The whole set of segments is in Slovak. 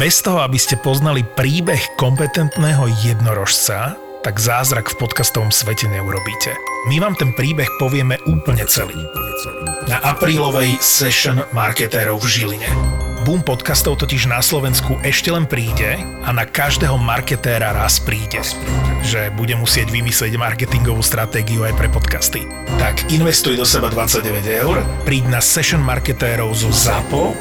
Bez toho, aby ste poznali príbeh kompetentného jednorožca, tak zázrak v podcastovom svete neurobíte. My vám ten príbeh povieme úplne celý. Na aprílovej session marketérov v Žiline. Boom podcastov totiž na Slovensku ešte len príde a na každého marketéra raz príde. Že bude musieť vymyslieť marketingovú stratégiu aj pre podcasty. Tak investuj do seba 29 eur, príď na session marketérov zo ZAPO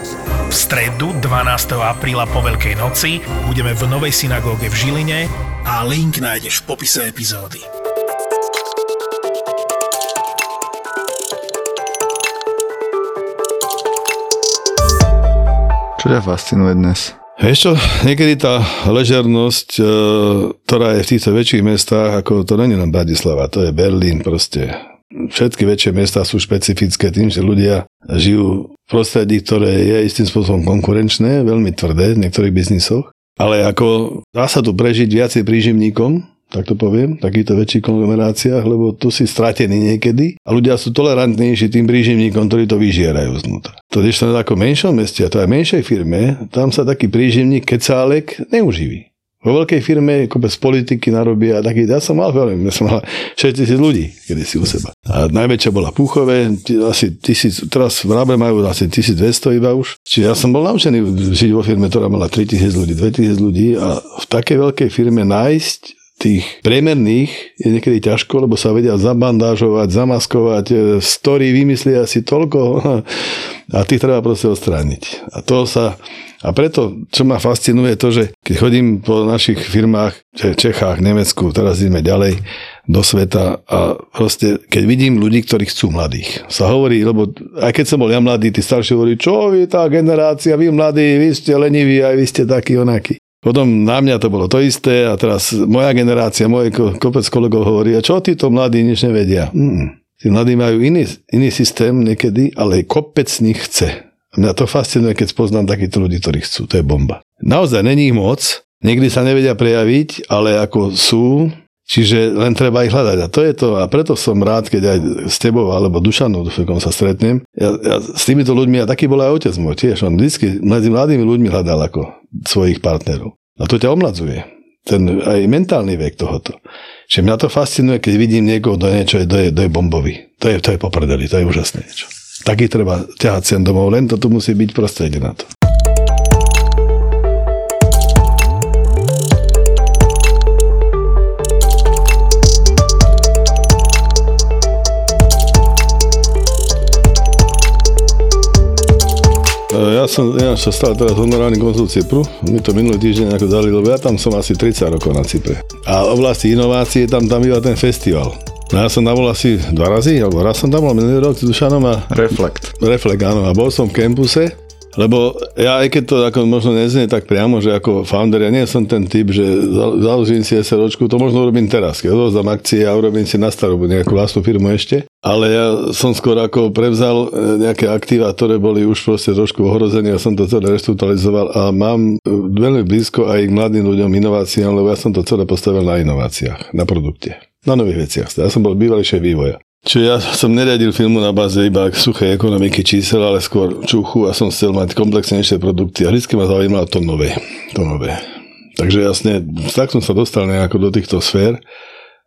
v stredu 12. apríla po Veľkej noci. Budeme v Novej synagóge v Žiline a link nájdeš v popise epizódy. Čo ťa fascinuje dnes? Čo, niekedy tá ležernosť, e, ktorá je v týchto väčších mestách, ako to není len Bratislava, to je Berlín proste. Všetky väčšie mesta sú špecifické tým, že ľudia žijú v prostredí, ktoré je istým spôsobom konkurenčné, veľmi tvrdé v niektorých biznisoch, ale ako dá sa tu prežiť viacej príživníkom, tak to poviem, takýchto väčších konglomeráciách, lebo tu si stratený niekedy a ľudia sú tolerantnejší tým príživníkom, ktorí to vyžierajú znútra. To je to ako menšom meste, a to aj menšej firme, tam sa taký príživník kecálek neuživí. Vo veľkej firme kopec politiky narobia taký, ja som mal veľmi, ja som mal 6 tisíc ľudí, kedy si u seba. A najväčšia bola Púchové, asi tisíc, teraz v Rábe majú asi 1200 iba už. Čiže ja som bol naučený žiť vo firme, ktorá mala 3000 ľudí, 2000 ľudí a v takej veľkej firme nájsť tých priemerných je niekedy ťažko, lebo sa vedia zabandážovať, zamaskovať, e, story vymyslia si toľko a tých treba proste odstrániť. A to sa a preto, čo ma fascinuje, to, že keď chodím po našich firmách, Čechách, Nemecku, teraz ideme ďalej do sveta a proste, keď vidím ľudí, ktorí chcú mladých, sa hovorí, lebo aj keď som bol ja mladý, tí starší hovorí, čo vy tá generácia, vy mladí, vy ste leniví, aj vy ste takí onakí. Potom na mňa to bolo to isté a teraz moja generácia, môj kopec kolegov hovorí, a čo títo mladí nič nevedia? Mm. Tí mladí majú iný, iný systém niekedy, ale kopec z nich chce. Mňa to fascinuje, keď poznám takýchto ľudí, ktorí chcú. To je bomba. Naozaj není ich moc, niekdy sa nevedia prejaviť, ale ako sú, čiže len treba ich hľadať. A to je to, a preto som rád, keď aj s tebou alebo Dušanou Dušanom sa stretnem. Ja, ja, s týmito ľuďmi, a taký bol aj otec môj tiež, on vždy medzi mladými ľuďmi hľadal ako svojich partnerov. A to ťa omladzuje. Ten aj mentálny vek tohoto. Čiže mňa to fascinuje, keď vidím niekoho, do niečo, to je, to je bombový. To je, to je poprdeli, to je úžasné niečo. Taký treba ťahať sem domov, len to tu musí byť prostredie na to. Ja som, ja sa stal teraz honorárny konzul Cypru. My to minulý týždeň ako dali, lebo ja tam som asi 30 rokov na Cypre. A v oblasti inovácie tam tam býva ten festival. No ja som tam bol asi dva razy, alebo raz som tam bol minulý rok s Dušanom a... Reflekt. Reflekt, áno. A bol som v campuse lebo ja, aj keď to ako možno neznie tak priamo, že ako founder, ja nie som ten typ, že založím si SROčku, to možno urobím teraz, keď odovzdám akcie a urobím si na starú nejakú vlastnú firmu ešte. Ale ja som skôr ako prevzal e, nejaké aktíva, ktoré boli už proste trošku ohrozené a som to celé reštrukturalizoval a mám e, veľmi blízko aj k mladým ľuďom inováciám, lebo ja som to celé postavil na inováciách, na produkte, na nových veciach. Ja som bol bývalý šéf vývoja. Čiže ja som neriadil filmu na báze iba suchej ekonomiky čísel, ale skôr čuchu a som chcel mať komplexnejšie produkty a vždy ma zaujímalo to nové. To nové. Takže jasne, tak som sa dostal nejako do týchto sfér.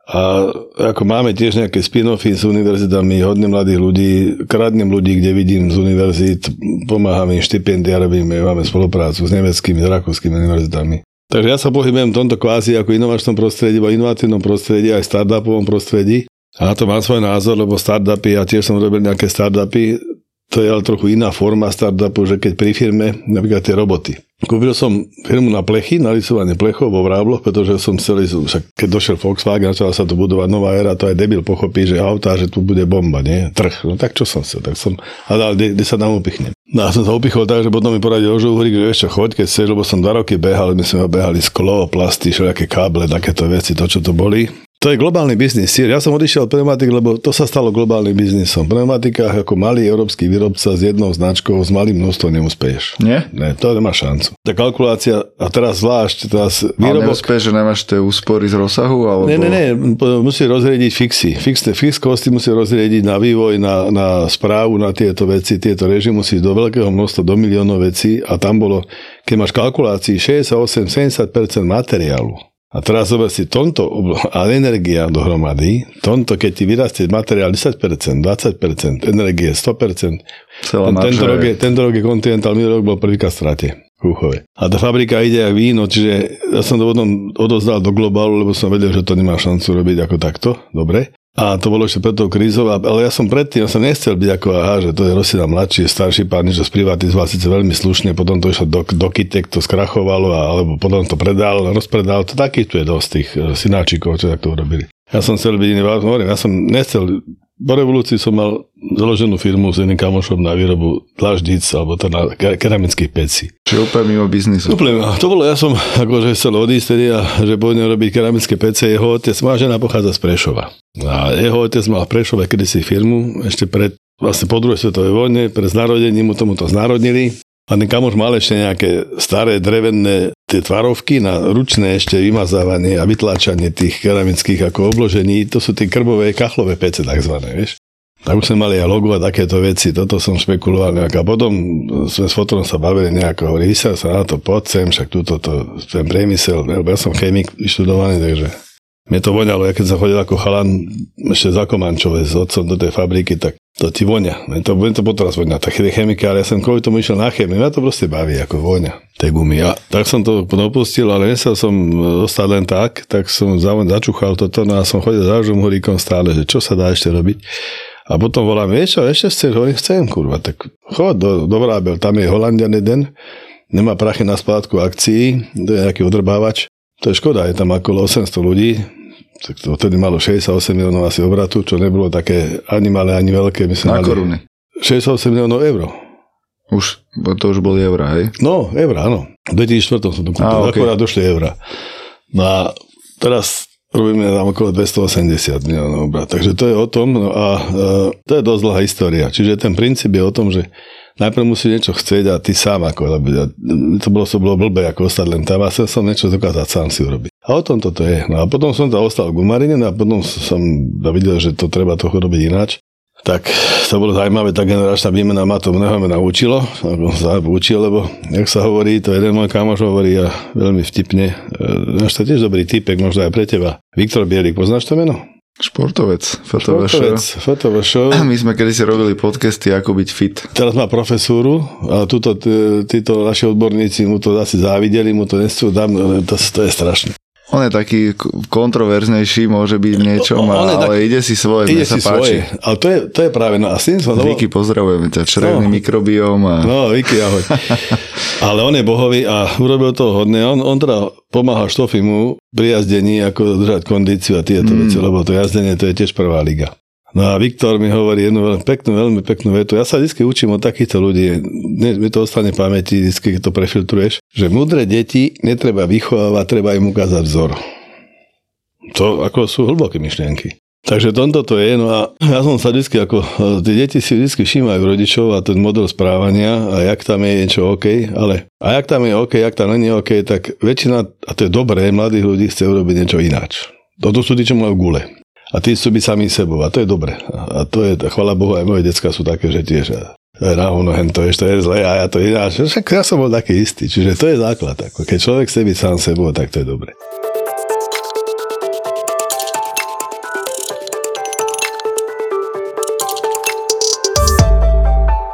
A ako máme tiež nejaké spin-offy s univerzitami, hodne mladých ľudí, kradnem ľudí, kde vidím z univerzít, pomáham im štipendia, robíme, máme spoluprácu s nemeckými, s rakúskymi univerzitami. Takže ja sa pohybujem v tomto kvázi ako inovačnom prostredí, v inovatívnom prostredí, aj startupovom prostredí. A to mám svoj názor, lebo startupy, ja tiež som robil nejaké startupy, to je ale trochu iná forma startupu, že keď pri firme, napríklad tie roboty. Kúpil som firmu na plechy, na lisovanie plechov vo Vrábloch, pretože som chcel ísť, však keď došiel Volkswagen, začala sa tu budovať nová éra, to aj debil pochopí, že auta, že tu bude bomba, nie? Trh. No tak čo som chcel, tak som hľadal, kde, kde sa tam upichnem. No a som sa upichol tak, že potom mi poradil Jožo Uhrík, že ešte choď, keď chceš, lebo som dva roky behal, my sme behali sklo, plasty, všelijaké káble, takéto veci, to čo to boli. To je globálny biznis. Ja som odišiel od pneumatik, lebo to sa stalo globálnym biznisom. V pneumatikách ako malý európsky výrobca s jednou značkou, s malým množstvom neúspeješ. Nie? Ne, to nemá šancu. Tá kalkulácia, a teraz zvlášť, teraz Ale výrobok... neúspeš, že nemáš tie úspory z rozsahu? Alebo... Ne, ne, ne, musí rozriediť fixy. Fixné fix kosti musí rozriediť na vývoj, na, na správu, na tieto veci. Tieto režimy musí do veľkého množstva, do miliónov vecí a tam bolo, keď máš kalkulácii 68-70% materiálu. A teraz zober si tomto a energia dohromady, tomto, keď ti vyrastie materiál 10%, 20%, energie 100%, Celá ten, tento, rok je, tento rok je Continental, minulý rok bol prvýkrát strate. Kúchové. A tá fabrika ide jak víno, čiže ja som to potom odozdal do globálu, lebo som vedel, že to nemá šancu robiť ako takto. Dobre. A to bolo ešte pred tou krízou, ale ja som predtým, ja som nechcel byť ako, aha, že to je Rosina mladší, starší pán, že sprivatizoval síce veľmi slušne, potom to išlo do, do Kitek, to skrachovalo, a, alebo potom to predal, rozpredal, to taký tu je dosť tých e, synáčikov, čo tak to urobili. Ja som chcel byť iný, hovorím, ja som nechcel, po revolúcii som mal založenú firmu s jedným kamošom na výrobu dlaždic, alebo ke- keramických pecí. Čiže úplne mimo biznisu. Úplne, to bolo, ja som akože chcel odísť tedy a že pôjdem robiť keramické pece. Jeho otec, moja žena pochádza z Prešova. A jeho otec mal v Prešove kedysi firmu, ešte pred, vlastne po druhej svetovej vojne, pred znarodením mu tomu to znarodnili. A ten kamoš mal ešte nejaké staré drevené tie tvarovky na ručné ešte vymazávanie a vytláčanie tých keramických ako obložení. To sú tie krbové kachlové pece takzvané, vieš. Tak už sme mali aj logo a takéto veci, toto som špekuloval nejak. A potom sme s fotorom sa bavili nejako, hovorí, sa na to, poď sem, však túto, to, ten priemysel, ja som chemik vyštudovaný, takže mne to voňalo, ja keď som chodil ako chalan ešte za Komančove s otcom do tej fabriky, tak to ti voňa. Mne to, mne to poteraz voňa. Tak tie chemikály, ja som kvôli tomu išiel na chemiu, mňa to proste baví, ako voňa tej gumy. A tak som to dopustil, ale nechcel som zostať len tak, tak som za- začúchal toto, no a som chodil za žumhuríkom stále, že čo sa dá ešte robiť. A potom volám, vieš čo, ešte chceš? Hovorím, chcem, kurva, tak chod do, do Vrábel, tam je Holandian jeden, nemá prachy na splátku akcií, to je nejaký odrbávač. To je škoda, je tam okolo 800 ľudí, tak to vtedy malo 68 miliónov asi obratu, čo nebolo také ani malé, ani veľké. My sme Na mali koruny. 68 miliónov eur. Už, to už boli eurá, hej? No, eurá, áno. V 2004 som to kúpil, Á, ok. akorát došli eurá. No a teraz robíme tam okolo 280 miliónov obrat. Takže to je o tom no a e, to je dosť dlhá história. Čiže ten princíp je o tom, že najprv musí niečo chcieť a ty sám ako, lebo ja, to bolo, to bolo blbé ako ostať len tam a chcel som niečo dokázať sám si urobiť. A o tom toto je. No a potom som tam ostal v Gumarine no a potom som videl, že to treba toho robiť ináč. Tak to bolo zaujímavé, tá generačná výmena ma to mnoho naučilo, ako sa lebo jak sa hovorí, to jeden môj kamoš hovorí a veľmi vtipne, e, náš to tiež dobrý typek, možno aj pre teba. Viktor Bielik, poznáš to meno? Športovec, FTVŠ. FTVŠ. My sme kedysi robili podcasty, ako byť fit. Teraz má profesúru a tuto, títo naši odborníci mu to asi závideli, mu to nechcú dám, to, to je strašné. On je taký kontroverznejší, môže byť v niečom, On ale tak- ide si svoje, Ide mne sa si páči. svoje. Ale to je, to je práve, no a s tým som dovol- Vicky, pozdravujeme ťa, črevný No. mikrobióm a No, Vicky, ahoj. Ale on je bohový a urobil to hodne. On, on teda pomáha Štofimu pri jazdení, ako držať kondíciu a tieto mm. veci, lebo to jazdenie to je tiež prvá liga. No a Viktor mi hovorí jednu veľmi peknú, veľmi peknú vetu. Ja sa vždy učím od takýchto ľudí. Ne, mi to ostane pamäti, vždy, keď to prefiltruješ, že múdre deti netreba vychovávať, treba im ukázať vzor. To ako sú hlboké myšlienky. Takže tomto to je, no a ja som sa vždy ako, e, tie deti si vždy všímajú rodičov a ten model správania a jak tam je niečo OK, ale a jak tam je OK, jak tam není OK, tak väčšina, a to je dobré, mladých ľudí chce urobiť niečo ináč. Toto sú tí, čo majú gule. A tí chcú byť sami sebou a to je dobre. A, to je, chvala Bohu, aj moje decka sú také, že tiež a, to je na hovno, hen to, vieš, to je zle a ja to ináč. Však ja som bol taký istý, čiže to je základ. Ako keď človek chce byť sám sebou, tak to je dobre.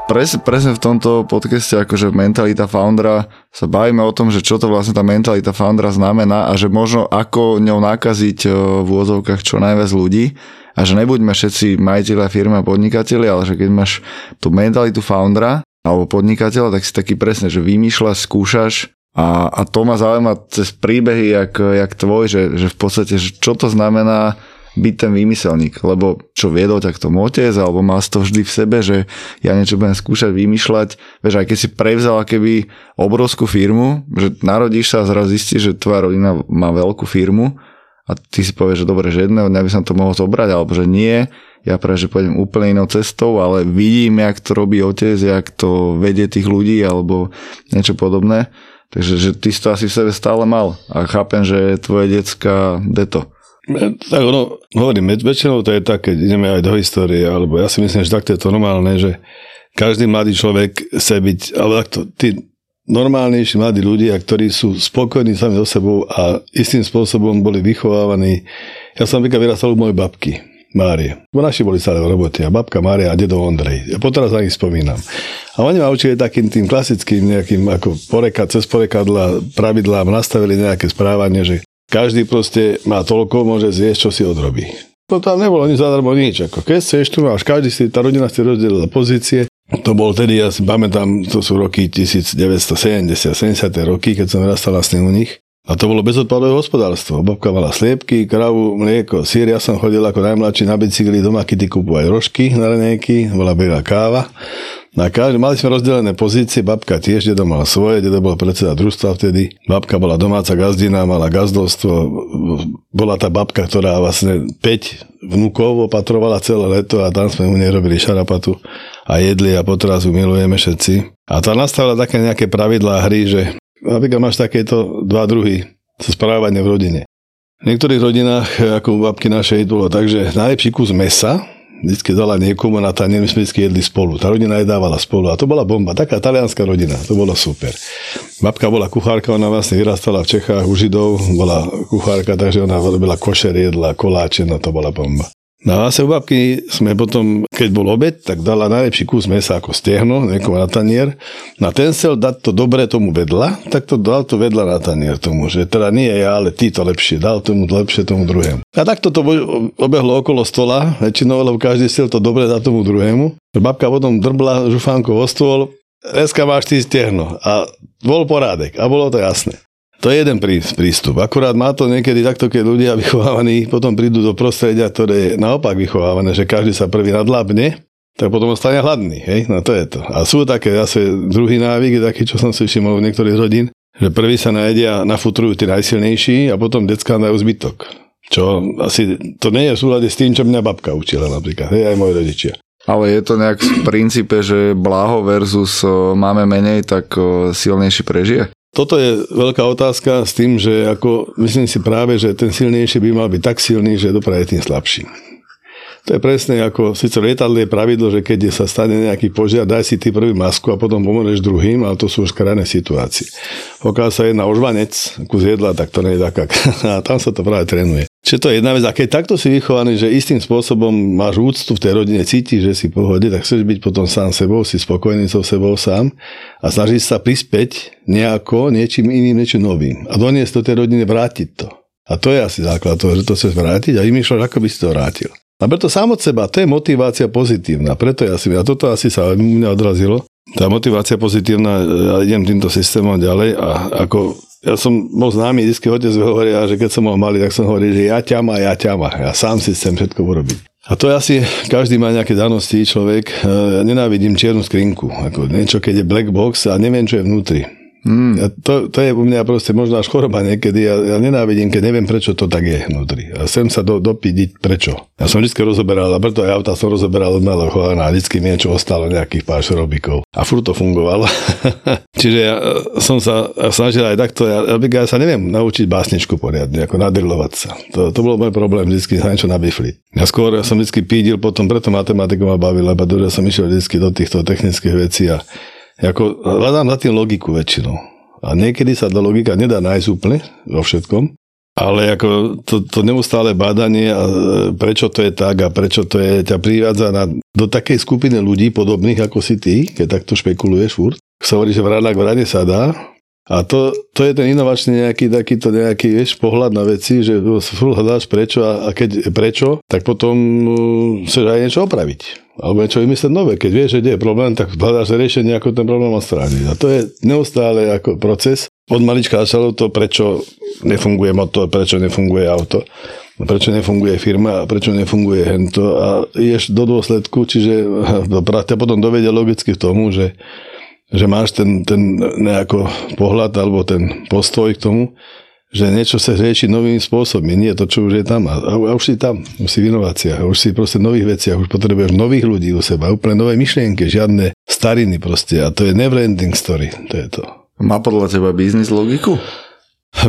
Pres, presne v tomto podcaste, akože mentalita foundera, sa bavíme o tom, že čo to vlastne tá mentalita foundera znamená a že možno ako ňou nakaziť e, v úvodzovkách čo najviac ľudí a že nebuďme všetci majiteľia firmy a podnikatelia, ale že keď máš tú mentalitu foundera alebo podnikateľa, tak si taký presne, že vymýšľaš, skúšaš a, a to ma zaujíma cez príbehy, jak, jak tvoj, že, že v podstate, že čo to znamená byť ten výmyselník, lebo čo viedol ťa k tomu otec, alebo si to vždy v sebe, že ja niečo budem skúšať vymýšľať, vieš, aj keď si prevzal keby obrovskú firmu, že narodíš sa a zrazu zistíš, že tvoja rodina má veľkú firmu a ty si povieš, že dobre, že jedného dňa by som to mohol zobrať, alebo že nie, ja práve, že pôjdem úplne inou cestou, ale vidím, jak to robí otec, jak to vedie tých ľudí, alebo niečo podobné. Takže že ty si to asi v sebe stále mal a chápem, že tvoje decka deto. Tak ono, hovorím, väčšinou to je tak, keď ideme aj do histórie, alebo ja si myslím, že takto je to normálne, že každý mladý človek chce byť, ale takto, tí normálnejší mladí ľudia, ktorí sú spokojní sami so sebou a istým spôsobom boli vychovávaní. Ja som napríklad vyrastal u mojej babky, Márie. Bo naši boli stále v robote a babka Mária a dedo Ondrej. Ja potom za nich spomínam. A oni ma učili takým tým klasickým nejakým ako poreka, cez porekadla, pravidlám, nastavili nejaké správanie, že každý proste má toľko, môže zjesť, čo si odrobí. To tam nebolo ani zadarmo nič. Ako keď chceš, tu máš, každý si, tá rodina si rozdelila pozície. To bol tedy, ja si pamätám, to sú roky 1970, 70. roky, keď som rastal vlastne u nich. A to bolo bezodpadové hospodárstvo. Babka mala sliepky, kravu, mlieko, sír. Ja som chodil ako najmladší na bicykli do Makity kupovať rožky na renejky, bola bežná káva. Na každý, mali sme rozdelené pozície, babka tiež, dedo mal svoje, dedo bol predseda družstva vtedy. Babka bola domáca gazdina, mala gazdovstvo. Bola tá babka, ktorá vlastne 5 vnúkov opatrovala celé leto a tam sme u nej robili šarapatu a jedli a potrazu milujeme všetci. A tá nastavila také nejaké pravidlá hry, že Napríklad máš takéto dva druhy správania v rodine. V niektorých rodinách, ako u babky našej, bolo tak, že najlepší kus mesa vždy dala niekomu na tanier, my sme vždy jedli spolu. Tá rodina jedávala spolu a to bola bomba. Taká talianská rodina, to bolo super. Babka bola kuchárka, ona vlastne vyrastala v Čechách u Židov, bola kuchárka, takže ona robila košer, jedla koláče, no to bola bomba. No a u babky sme potom, keď bol obed, tak dala najlepší kus mesa ako stiehno, niekomu na tanier. Na ten chcel dať to dobré tomu vedľa, tak to dal to vedľa na tanier tomu, že teda nie ja, ale ty to lepšie, dal tomu lepšie tomu druhému. A takto to obehlo okolo stola, väčšinou, lebo každý chcel to dobre dať tomu druhému. Babka potom drbla žufánkou o stôl, dneska máš ty stiehno. A bol porádek a bolo to jasné. To je jeden prístup. Akurát má to niekedy takto, keď ľudia vychovávaní potom prídu do prostredia, ktoré je naopak vychovávané, že každý sa prvý nadlábne, tak potom ostane hladný. Hej? No to je to. A sú také zase druhý návyk, taký, čo som si všimol v niektorých rodín, že prvý sa najedia, nafutrujú tí najsilnejší a potom decka dajú zbytok. Čo asi, to nie je v súlade s tým, čo mňa babka učila napríklad, hej, aj moji rodičia. Ale je to nejak v princípe, že blaho versus máme menej, tak silnejší prežije? Toto je veľká otázka s tým, že ako, myslím si práve, že ten silnejší by mal byť tak silný, že dopraje tým slabším. To je presne ako, síce lietadle je pravidlo, že keď sa stane nejaký požiar, daj si ty prvý masku a potom pomôžeš druhým, ale to sú už krajné situácie. Pokiaľ sa jedna ožvanec, kus jedla, tak to nie je taká. A tam sa to práve trénuje. Čiže to je jedna vec. A keď takto si vychovaný, že istým spôsobom máš úctu v tej rodine, cítiš, že si pohode, tak chceš byť potom sám sebou, si spokojný so sebou sám a snažíš sa prispäť nejako, niečím iným, niečím novým. A doniesť to tej rodine, vrátiť to. A to je asi základ toho, že to chceš vrátiť a vymýšľaš, ako by si to vrátil. A preto sám od seba, to je motivácia pozitívna. Preto ja si, a toto asi sa mňa odrazilo. Tá motivácia pozitívna, ja idem týmto systémom ďalej a ako ja som bol známy, vždy otec hovoria, že keď som mal malý, tak som hovoril, že ja ťama, ja ťama. Ja sám si chcem všetko urobiť. A to je asi, každý má nejaké danosti, človek. Ja nenávidím čiernu skrinku. Ako niečo, keď je black box a neviem, čo je vnútri. Mm. To, to je u mňa proste možno až choroba niekedy. Ja, ja nenávidím, keď neviem, prečo to tak je vnútri. A chcem sa do, dopídiť, prečo. Ja som vždy rozoberal, a preto aj auta som rozoberal od malého chovana a vždy mi niečo ostalo, nejakých pár šrobíkov. A furt to fungovalo. Čiže ja e, som sa snažil aj takto, ja, ja sa neviem naučiť básničku poriadne, ako nadrilovať sa. To, to bol môj problém, vždy sa niečo nabifliť. Ja skôr ja som vždy pídil, potom preto matematiku ma bavila, lebo som išiel vždy do týchto technických vecí a ako, hľadám na tým logiku väčšinou. A niekedy sa tá logika nedá nájsť úplne vo všetkom, ale ako to, to neustále bádanie a e, prečo to je tak a prečo to je, ťa privádza na, do takej skupiny ľudí podobných ako si ty, keď takto špekuluješ furt. Sa hovorí, že vrana k vrane sa dá, a to, to je ten inovačný nejaký takýto nejaký vieš, pohľad na veci, že furt hľadáš prečo a, a keď prečo, tak potom uh, chceš aj niečo opraviť. Alebo niečo vymyslieť nové. Keď vieš, že je problém, tak hľadáš riešenie, ako ten problém odstrániť. A to je neustále ako proces. Od malička začalo to, prečo nefunguje motor, prečo nefunguje auto prečo nefunguje firma prečo nefunguje hento a ješ do dôsledku, čiže ťa potom dovedia logicky k tomu, že že máš ten, ten nejako pohľad alebo ten postoj k tomu, že niečo sa rieši novými spôsobmi, nie to, čo už je tam. A, a už si tam, už si v inováciách, už si proste v nových veciach, už potrebuješ nových ľudí u seba, úplne nové myšlienky, žiadne stariny proste. A to je never ending story, to je to. Má podľa teba biznis logiku?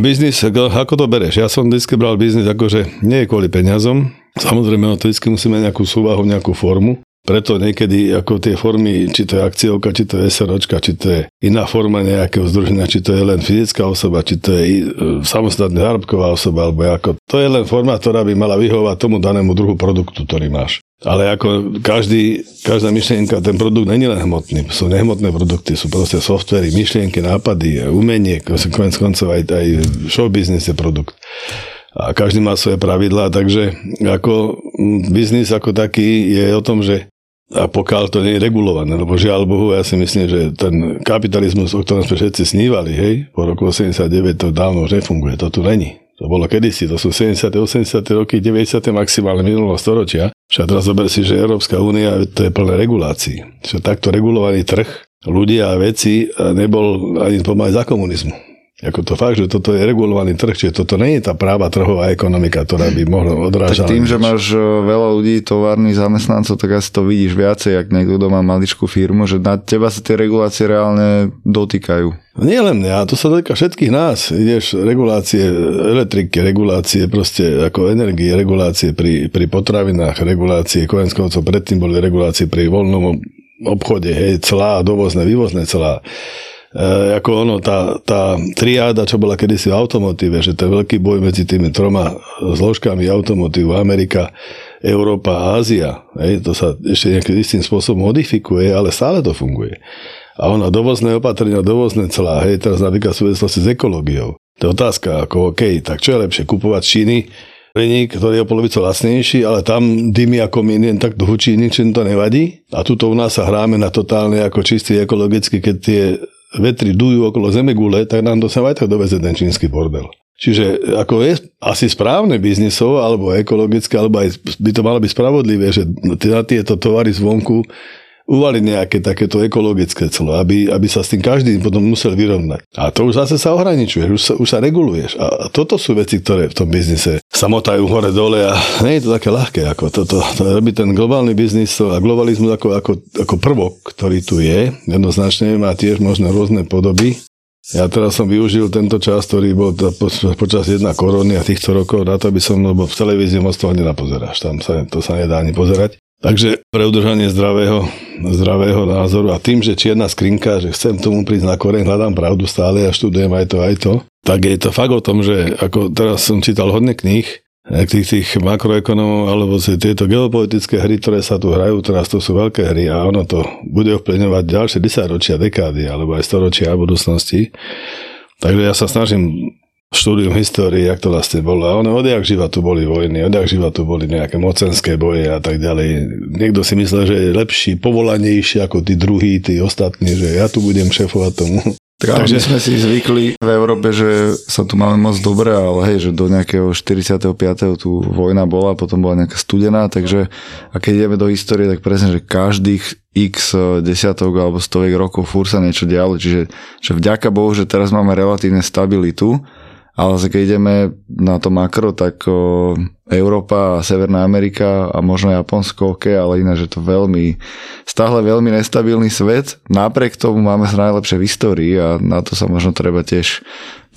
Biznis, ako, ako to bereš? Ja som vždy bral biznis akože nie je kvôli peniazom. Samozrejme, no to vždy musíme nejakú súvahu, nejakú formu. Preto niekedy ako tie formy, či to je akciovka, či to je SROčka, či to je iná forma nejakého združenia, či to je len fyzická osoba, či to je e, samostatná zárobková osoba, alebo ako. To je len forma, ktorá by mala vyhovať tomu danému druhu produktu, ktorý máš. Ale ako každý, každá myšlienka, ten produkt není len hmotný, sú nehmotné produkty, sú proste softvery, myšlienky, nápady, umenie, konec koncov aj, aj show business je produkt a každý má svoje pravidlá, takže ako biznis ako taký je o tom, že a pokiaľ to nie je regulované, lebo žiaľ Bohu, ja si myslím, že ten kapitalizmus, o ktorom sme všetci snívali, hej, po roku 89 to dávno už nefunguje, to tu není. To bolo kedysi, to sú 70. 80. roky, 90. maximálne minulého storočia. Však teraz zober si, že Európska únia to je plné regulácií. Že takto regulovaný trh ľudia a veci nebol ani pomaly za komunizmu. Ako to fakt, že toto je regulovaný trh, čiže toto nie je tá práva trhová ekonomika, ktorá by mohla odrážať. Tak tým, že máš e, veľa ľudí, továrnych zamestnancov, tak asi to vidíš viacej, ak niekto, kto má maličkú firmu, že na teba sa tie regulácie reálne dotýkajú. Nie len mňa, to sa týka všetkých nás. Ideš regulácie elektriky, regulácie proste ako energie, regulácie pri, pri potravinách, regulácie konec koncov predtým boli regulácie pri voľnom obchode, hej, celá, dovozné, vývozné celá e, ako ono, tá, tá triáda, čo bola kedysi v automotíve, že to je veľký boj medzi tými troma zložkami automotívu, Amerika, Európa a Ázia. Hej, to sa ešte nejakým istým spôsobom modifikuje, ale stále to funguje. A ono, dovozné opatrenia, dovozné celá, hej, teraz napríklad v súvislosti s ekológiou. To je otázka, ako OK, tak čo je lepšie, kupovať Číny, hliník, ktorý je o polovicu lacnejší, ale tam dymy ako my jen tak dhučí, ničím to nevadí. A tuto u nás sa hráme na totálne ako čistý ekologicky, keď tie vetri dujú okolo Zemegule, tak nám to sa aj tak doveze ten čínsky bordel. Čiže ako je asi správne biznisov, alebo ekologické, alebo aj by to malo byť spravodlivé, že na tieto tovary zvonku uvaliť nejaké takéto ekologické celo, aby, aby sa s tým každý potom musel vyrovnať. A to už zase sa ohraničuje, už sa, už sa reguluješ. A toto sú veci, ktoré v tom biznise sa motajú hore dole a nie je to také ľahké. Ako toto, to robí ten globálny biznis a globalizmus ako, ako, ako prvok, ktorý tu je, jednoznačne má tiež možno rôzne podoby, ja teraz som využil tento čas, ktorý bol počas jedna korony a týchto rokov na to, aby som, lebo v televízii moc toho nenapozeráš, tam sa, to sa nedá ani pozerať. Takže pre udržanie zdravého, zdravého názoru a tým, že čierna skrinka, že chcem tomu prísť na koreň, hľadám pravdu stále a študujem aj to, aj to, tak je to fakt o tom, že ako teraz som čítal hodne kníh, tých, tých makroekonomov alebo si tieto geopolitické hry, ktoré sa tu hrajú, teraz to sú veľké hry a ono to bude ovplyvňovať ďalšie 10 ročia, dekády alebo aj storočia v budúcnosti. Takže ja sa snažím štúdium histórie, jak to vlastne bolo. A ono odjak živa tu boli vojny, odjak živa tu boli nejaké mocenské boje a tak ďalej. Niekto si myslel, že je lepší, povolanejší ako tí druhí, tí ostatní, že ja tu budem šefovať tomu. Tak Takže sme si zvykli v Európe, že sa tu máme moc dobre, ale hej, že do nejakého 45. tu vojna bola, potom bola nejaká studená, takže a keď ideme do histórie, tak presne, že každých x desiatok alebo stoviek rokov fúr sa niečo dialo, čiže že vďaka Bohu, že teraz máme relatívne stabilitu, ale keď ideme na to makro, tak o, Európa, Severná Amerika a možno Japonsko, ok, ale iné, že to veľmi, stále veľmi nestabilný svet. Napriek tomu máme sa najlepšie v histórii a na to sa možno treba tiež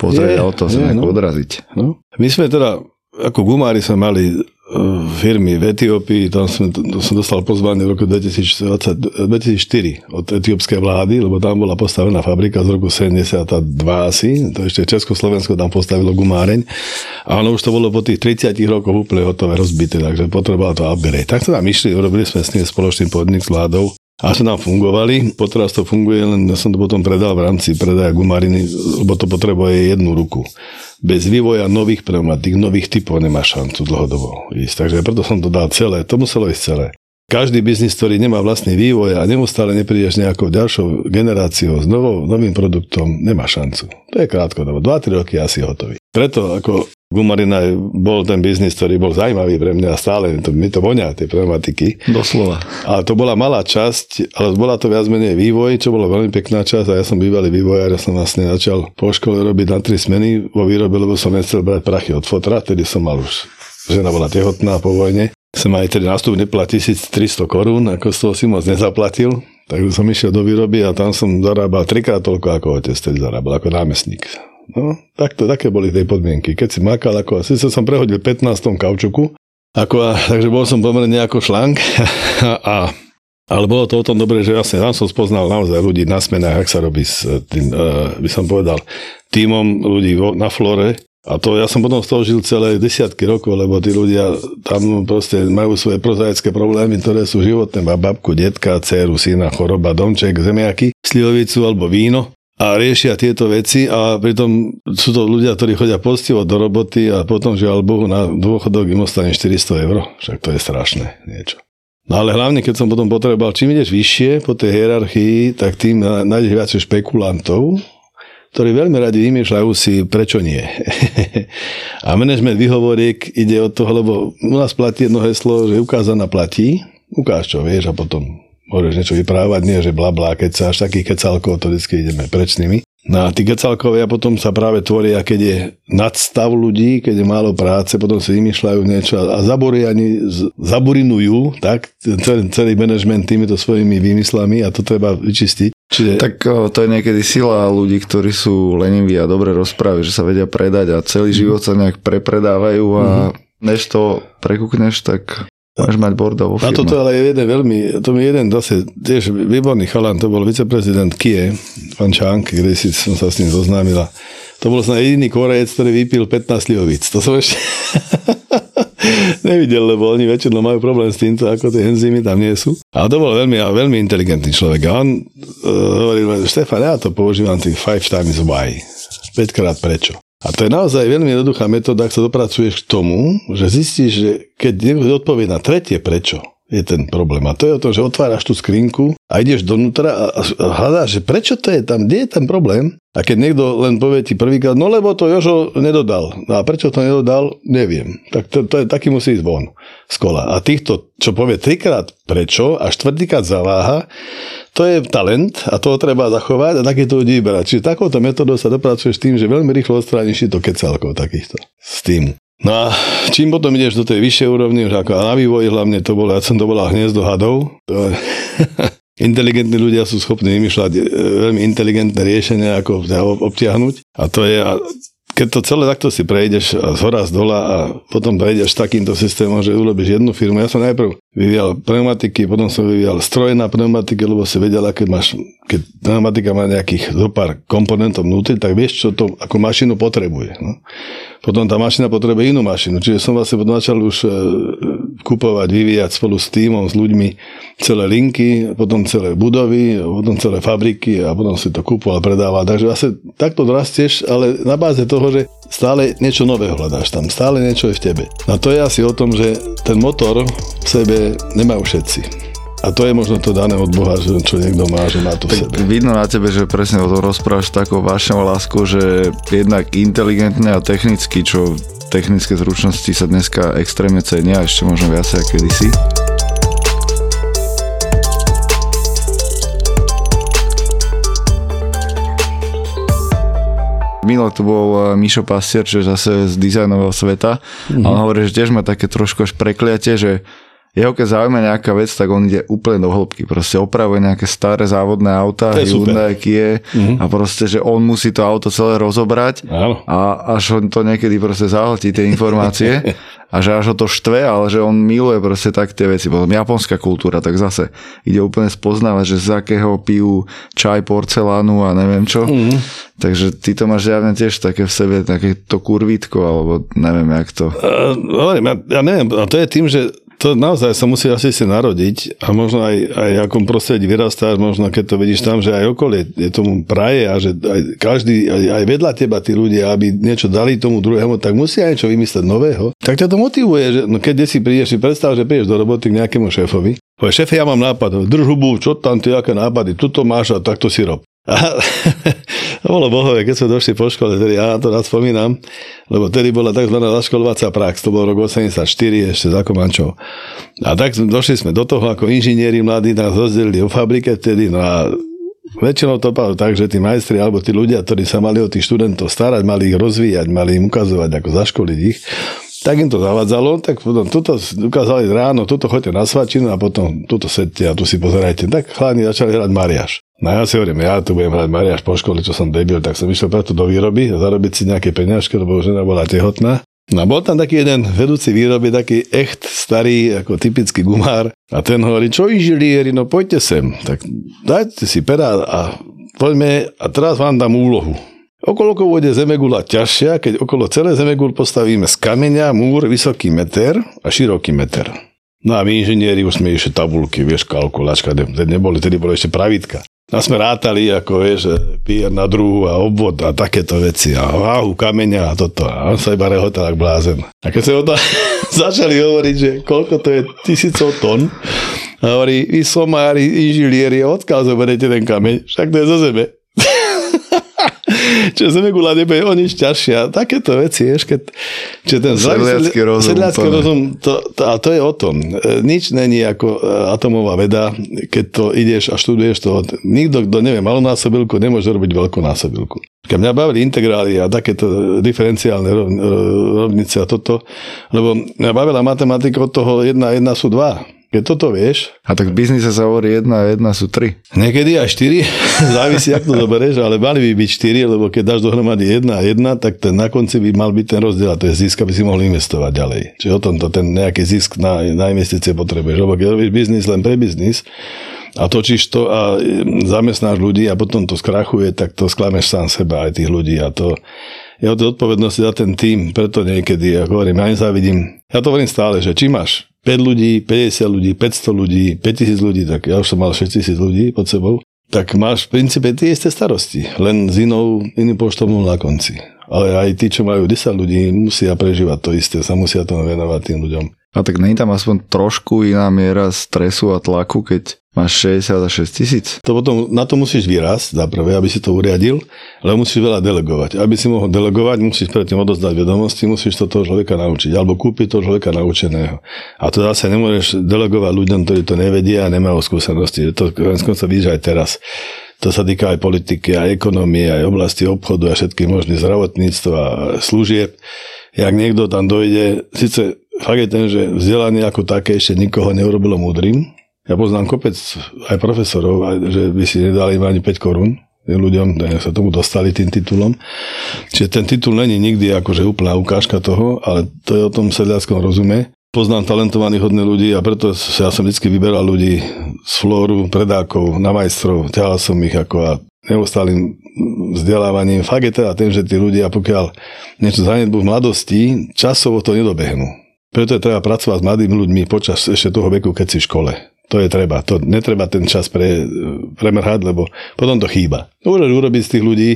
pozrieť a o to sa no. odraziť. No. My sme teda, ako gumári sme mali firmy v Etiópii, tam som, som dostal pozvanie v roku 2020, 2004 od etiópskej vlády, lebo tam bola postavená fabrika z roku 72 asi, to ešte Československo tam postavilo gumáreň a ono už to bolo po tých 30 rokoch úplne hotové, rozbité, takže potrebovala to upgrade. Tak sa tam išli, urobili sme s ním spoločný podnik s vládou a sme tam fungovali, poteraz to funguje, len ja som to potom predal v rámci predaja gumariny, lebo to potrebuje jednu ruku bez vývoja nových pneumatík, nových typov nemá šancu dlhodobo ísť. Takže preto som to dal celé, to muselo ísť celé. Každý biznis, ktorý nemá vlastný vývoj a neustále neprídeš nejakou ďalšou generáciou s novou, novým produktom, nemá šancu. To je krátko, 2-3 roky asi hotový. Preto ako Gumarina bol ten biznis, ktorý bol zaujímavý pre mňa a stále to, mi to vonia, tie pneumatiky. Doslova. A to bola malá časť, ale bola to viac menej vývoj, čo bola veľmi pekná časť a ja som bývalý vývojár, ja som vlastne začal po škole robiť na tri smeny vo výrobe, lebo som nechcel brať prachy od fotra, tedy som mal už, žena bola tehotná po vojne. Som aj tedy nástup nepla 1300 korún, ako z toho si moc nezaplatil, takže som išiel do výroby a tam som zarábal trikrát toľko, ako otec tedy zarábal, ako námestník. No, takto, také boli tie podmienky. Keď si makal, ako, síce som prehodil 15 kaučuku, ako, takže bol som pomerne ako šlank a, ale bolo to o tom dobre, že vlastne tam som spoznal naozaj ľudí na smenách, ak sa robí s tým, uh, by som povedal, týmom ľudí vo, na flore. A to ja som potom z toho žil celé desiatky rokov, lebo tí ľudia tam proste majú svoje prozaické problémy, ktoré sú životné, má babku, detka, dceru, syna, choroba, domček, zemiaky, slivovicu alebo víno a riešia tieto veci a pritom sú to ľudia, ktorí chodia postivo do roboty a potom, žiaľ Bohu, na dôchodok im ostane 400 eur. Však to je strašné niečo. No ale hlavne, keď som potom potreboval, čím ideš vyššie po tej hierarchii, tak tým nájdeš viacej špekulantov, ktorí veľmi radi vymýšľajú si, prečo nie. a management vyhovoriek ide od toho, lebo u nás platí jedno heslo, že ukázaná platí, ukáž čo vieš a potom môžeš niečo vyprávať, nie že bla bla, keď sa až takých kecálkov, to vždy ideme preč s nimi. No a tí kecálkovia potom sa práve tvoria, keď je nadstav ľudí, keď je málo práce, potom si vymýšľajú niečo a zaboriani, zaburinujú, tak, celý, celý manažment týmito svojimi výmyslami a to treba vyčistiť. Čiže... Tak to je niekedy sila ľudí, ktorí sú leniví a dobre rozprávajú, že sa vedia predať a celý život sa nejak prepredávajú a mm-hmm. než to prekúkneš, tak Máš mať bordel vo firme. A toto ale je jeden veľmi, to mi jeden zase tiež výborný chalan, to bol viceprezident Kie, pán Čánk, kde si som sa s ním zoznámila. To bol snad jediný korejec, ktorý vypil 15 lihovic. To som ešte nevidel, lebo oni väčšinou majú problém s týmto, ako tie enzymy tam nie sú. A to bol veľmi, veľmi inteligentný človek. A on uh, hovoril, Štefan, ja to používam tých 5 times why. 5 krát prečo. A to je naozaj veľmi jednoduchá metóda, ak sa dopracuješ k tomu, že zistíš, že keď niekto odpovie na tretie prečo, je ten problém. A to je o tom, že otváraš tú skrinku a ideš donútra a, a hľadáš, že prečo to je tam, kde je ten problém. A keď niekto len povie ti prvýkrát, no lebo to Jožo nedodal. No a prečo to nedodal, neviem. Tak to, to je, taký musí ísť von z kola. A týchto, čo povie trikrát prečo a štvrtýkrát zaváha, to je talent a toho treba zachovať a takéto ľudí vyberať. Čiže takouto metodou sa dopracuješ tým, že veľmi rýchlo odstrániš to kecálkov takýchto z týmu. No a čím potom ideš do tej vyššej úrovni, už ako na vývoji hlavne to bolo, ja som to bola hniezdo hadov, to inteligentní ľudia sú schopní vymýšľať e, veľmi inteligentné riešenia, ako obtiahnuť. A to je, keď to celé takto si prejdeš z hora z dola a potom prejdeš takýmto systémom, že urobíš jednu firmu. Ja som najprv vyvíjal pneumatiky, potom som vyvíjal stroje na pneumatiky, lebo si vedel, keď, máš, keď pneumatika má nejakých zo pár komponentov vnútri, tak vieš, čo to ako mašinu potrebuje. No. Potom tá mašina potrebuje inú mašinu. Čiže som vlastne začal už e, kupovať, vyvíjať spolu s týmom, s ľuďmi celé linky, potom celé budovy, potom celé fabriky a potom si to kupoval, predával. Takže vlastne takto drastieš, ale na báze toho, že stále niečo nové hľadáš tam, stále niečo je v tebe. A to je asi o tom, že ten motor v sebe nemajú všetci. A to je možno to dané od Boha, že čo niekto má, že má to v sebe. Vidno na tebe, že presne o tom rozprávaš takou vašou láskou, že jednak inteligentné a technicky, čo technické zručnosti sa dneska extrémne cenia, ešte možno viacej ako kedysi. Minule tu bol eh, Mišo Pastier, čo je zase z dizajnového sveta mm-hmm. a on hovorí, že tiež má také trošku až prekliatie, že jeho keď zaujíma nejaká vec, tak on ide úplne do hĺbky. Proste opravuje nejaké staré závodné auta, Hyundai, Kia mm-hmm. a proste, že on musí to auto celé rozobrať Áno. a až on to niekedy proste zahltí tie informácie a že až ho to štve, ale že on miluje proste tak tie veci. Potom japonská kultúra, tak zase ide úplne spoznávať, že z akého pijú čaj, porcelánu a neviem čo. Mm-hmm. Takže ty to máš javne tiež také v sebe, také to kurvítko, alebo neviem, jak to. Uh, ja, ja neviem, a to je tým, že to naozaj sa musí asi si narodiť a možno aj, aj akom prostredí vyrastáš, možno keď to vidíš tam, že aj okolie je tomu praje a že aj každý, aj, aj vedľa teba tí ľudia, aby niečo dali tomu druhému, tak musia niečo vymyslieť nového. Tak ťa to motivuje, že no keď si prídeš, si predstav, že prídeš do roboty k nejakému šéfovi. Povie, šéfe, ja mám nápad, drž hubu, čo tam ty, aké nápady, tuto máš a takto si rob. A, to bolo bohové, keď sme došli po škole, tedy ja to rád spomínam, lebo tedy bola tzv. zaškolovacia prax, to bol rok 84 ešte za Komančov. A tak došli sme do toho, ako inžinieri mladí nás rozdelili o fabrike vtedy, no a väčšinou to bolo tak, že tí majstri alebo tí ľudia, ktorí sa mali o tých študentov starať, mali ich rozvíjať, mali im ukazovať, ako zaškoliť ich, tak im to zavadzalo, tak potom tuto ukázali ráno, tuto choďte na svačinu a potom tuto sedte a tu si pozerajte. Tak chlani začali hrať Mariáš. No ja si hovorím, ja tu budem hrať Mariáš po škole, čo som debil, tak som išiel preto do výroby a zarobiť si nejaké peňažky, lebo žena bola tehotná. No bol tam taký jeden vedúci výroby, taký echt starý, ako typický gumár. A ten hovorí, čo inžinieri, no poďte sem. Tak dajte si pera a poďme a teraz vám dám úlohu. Okolo bude zemegula ťažšia, keď okolo celé zemegul postavíme z kameňa múr vysoký meter a široký meter. No a my inžinieri už sme išli tabulky, vieš, kalkulačka, neboli, tedy boli ešte pravidka. A sme rátali, ako vieš, pier na druhu a obvod a takéto veci a váhu kameňa a toto. A on sa iba rehotal ak blázen. A keď sa o to začali hovoriť, že koľko to je tisícov tón, a hovorí, vy somári, inžinieri, odkiaľ zoberiete ten kameň? Však to je zo zeme. Čo zemegula nebude o nič ťažšia. Takéto veci, vieš, keď... Čiže ten sedliacký rozum. Sedliacký rozum, to, to, a to je o tom. E, nič není ako e, atomová veda, keď to ideš a študuješ to. Nikto, kto nevie malonásobilku, nemôže robiť veľkonásobilku. Keď mňa bavili integrály a takéto diferenciálne rovnice a toto, lebo mňa bavila matematika od toho 1 a 1 sú 2. Keď toto vieš... A tak v biznise sa hovorí jedna a jedna sú tri. Niekedy aj štyri, závisí, ako to zoberieš, ale mali by byť štyri, lebo keď dáš dohromady jedna a jedna, tak ten na konci by mal byť ten rozdiel a to je zisk, aby si mohol investovať ďalej. Čiže o tomto ten nejaký zisk na, na investície potrebuješ. Lebo keď robíš biznis len pre biznis, a točíš to a zamestnáš ľudí a potom to skrachuje, tak to sklameš sám seba aj tých ľudí a to je o tej odpovednosti za ten tým, preto niekedy, ako hovorím, ja nezávidím. Ja to hovorím stále, že či máš 5 ľudí, 50 ľudí, 500 ľudí, 5000 ľudí, tak ja už som mal 6000 ľudí pod sebou, tak máš v princípe tie isté starosti, len s inou, iným poštom na konci. Ale aj tí, čo majú 10 ľudí, musia prežívať to isté, sa musia tomu venovať tým ľuďom. A tak nie tam aspoň trošku iná miera stresu a tlaku, keď máš 66 tisíc? To potom, na to musíš vyrásť, za prvé, aby si to uriadil, ale musíš veľa delegovať. Aby si mohol delegovať, musíš predtým odozdať vedomosti, musíš to toho človeka naučiť, alebo kúpiť toho človeka naučeného. A to zase nemôžeš delegovať ľuďom, ktorí to nevedia a nemajú skúsenosti. To sa vidíš aj teraz. To sa týka aj politiky, aj ekonomie, aj oblasti obchodu a všetky možných zdravotníctva a služieb. Jak niekto tam dojde, síce fakt je ten, že vzdelanie ako také ešte nikoho neurobilo múdrym. Ja poznám kopec aj profesorov, že by si nedali ani 5 korún ľuďom, sa tomu dostali tým titulom. Čiže ten titul není nikdy akože úplná ukážka toho, ale to je o tom sedliackom rozume. Poznám talentovaných hodných ľudí a preto ja som vždy vyberal ľudí z flóru, predákov, na majstrov, ťahal som ich ako a neustálým vzdelávaním. Fakt je teda ten, že tí ľudia, pokiaľ niečo zanedbú v mladosti, časovo to nedobehnú. Preto je treba pracovať s mladými ľuďmi počas ešte toho veku, keď si v škole. To je treba. To netreba ten čas pre, premrhať, lebo potom to chýba. Môžeš urobiť z tých ľudí,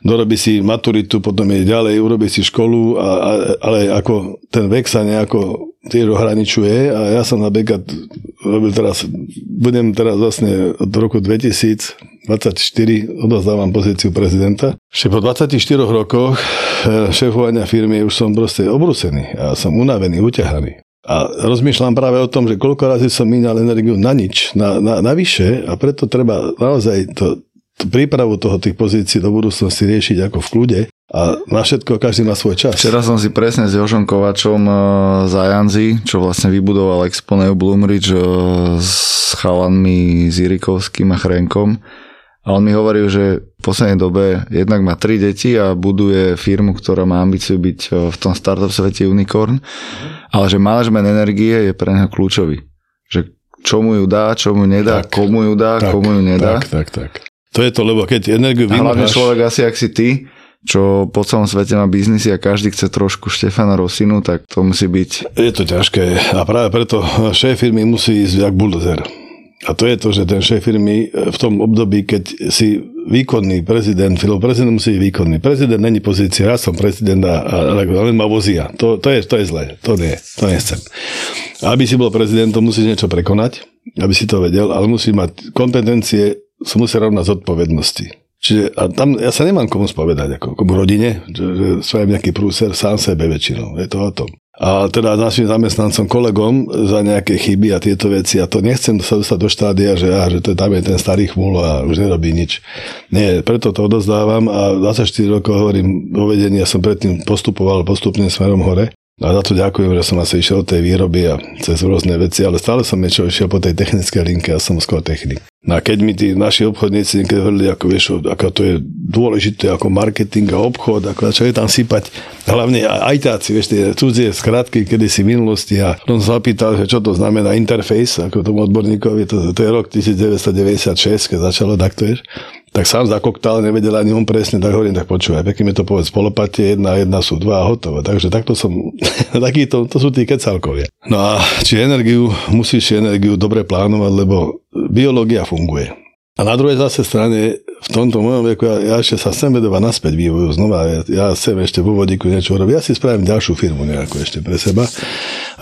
dorobí si maturitu, potom je ďalej, urobí si školu, a, a, ale ako ten vek sa nejako tiež ohraničuje a ja som napríklad robil teraz, budem teraz vlastne od roku 2024 odozdávam pozíciu prezidenta. Ešte po 24 rokoch eh, šéfovania firmy už som proste obrúsený. Ja som unavený, uťahaný. A rozmýšľam práve o tom, že koľko razy som minal energiu na nič, na, na, na vyše a preto treba naozaj to, to prípravu toho tých pozícií do budúcnosti riešiť ako v kľude a na všetko každý má svoj čas. Včera som si presne s Jožom Kovačom uh, za Janzi, čo vlastne vybudoval Exponeo Bloomridge uh, s chalanmi Zirikovským a Chrenkom. A on mi hovoril, že v poslednej dobe jednak má tri deti a buduje firmu, ktorá má ambíciu byť v tom startup svete unicorn, ale že manažment energie je pre neho kľúčový. Že čo mu ju dá, čo mu nedá, tak, komu ju dá, tak, komu ju nedá. Tak, tak, tak. To je to, lebo keď energiu vymáhaš... Hlavne človek asi, ak si ty, čo po celom svete má biznisy a každý chce trošku Štefana Rosinu, tak to musí byť... Je to ťažké a práve preto šéf firmy musí ísť jak buldozer. A to je to, že ten šéf firmy e, v tom období, keď si výkonný prezident, lebo prezident musí byť výkonný. Prezident není pozícia, ja som prezident a, len ma vozia. To, to, je, to je zlé, to nie, to nechcem. Aby si bol prezidentom, musíš niečo prekonať, aby si to vedel, ale musí mať kompetencie sa musia rovnať zodpovednosti. Čiže a tam ja sa nemám komu spovedať, ako komu rodine, že, že som nejaký prúser sám sebe väčšinou. Je to o tom. A teda našim zamestnancom, kolegom za nejaké chyby a tieto veci. A to nechcem sa dostať do štádia, že, á, že to tam je ten starý chmúl a už nerobí nič. Nie, preto to odozdávam a 24 rokov hovorím o vedení, ja som predtým postupoval postupne smerom hore. A za to ďakujem, že som asi išiel od tej výroby a cez rôzne veci, ale stále som niečo išiel po tej technickej linke a som skôr technik. No a keď mi tí naši obchodníci niekedy hovorili, ako vieš, ako to je dôležité, ako marketing a obchod, ako je tam sypať, hlavne ajtáci, vieš, tie cudzie skratky, kedy si minulosti a on zapýtal, že čo to znamená interface, ako tomu odborníkovi, to, to je rok 1996, keď začalo takto, vieš tak sám zakoktal, nevedel ani on presne, tak hovorím, tak počúvaj, pekne mi to povedz, polopatie, jedna, jedna sú dva a hotovo. Takže takto som, takýto, to sú tí kecalkovia. No a či energiu, musíš energiu dobre plánovať, lebo biológia funguje. A na druhej zase strane, v tomto mojom veku, ja, ja ešte sa chcem vedovať naspäť vývoju znova. Ja, ja chcem ešte vo vodíku niečo robiť. Ja si spravím ďalšiu firmu nejakú ešte pre seba.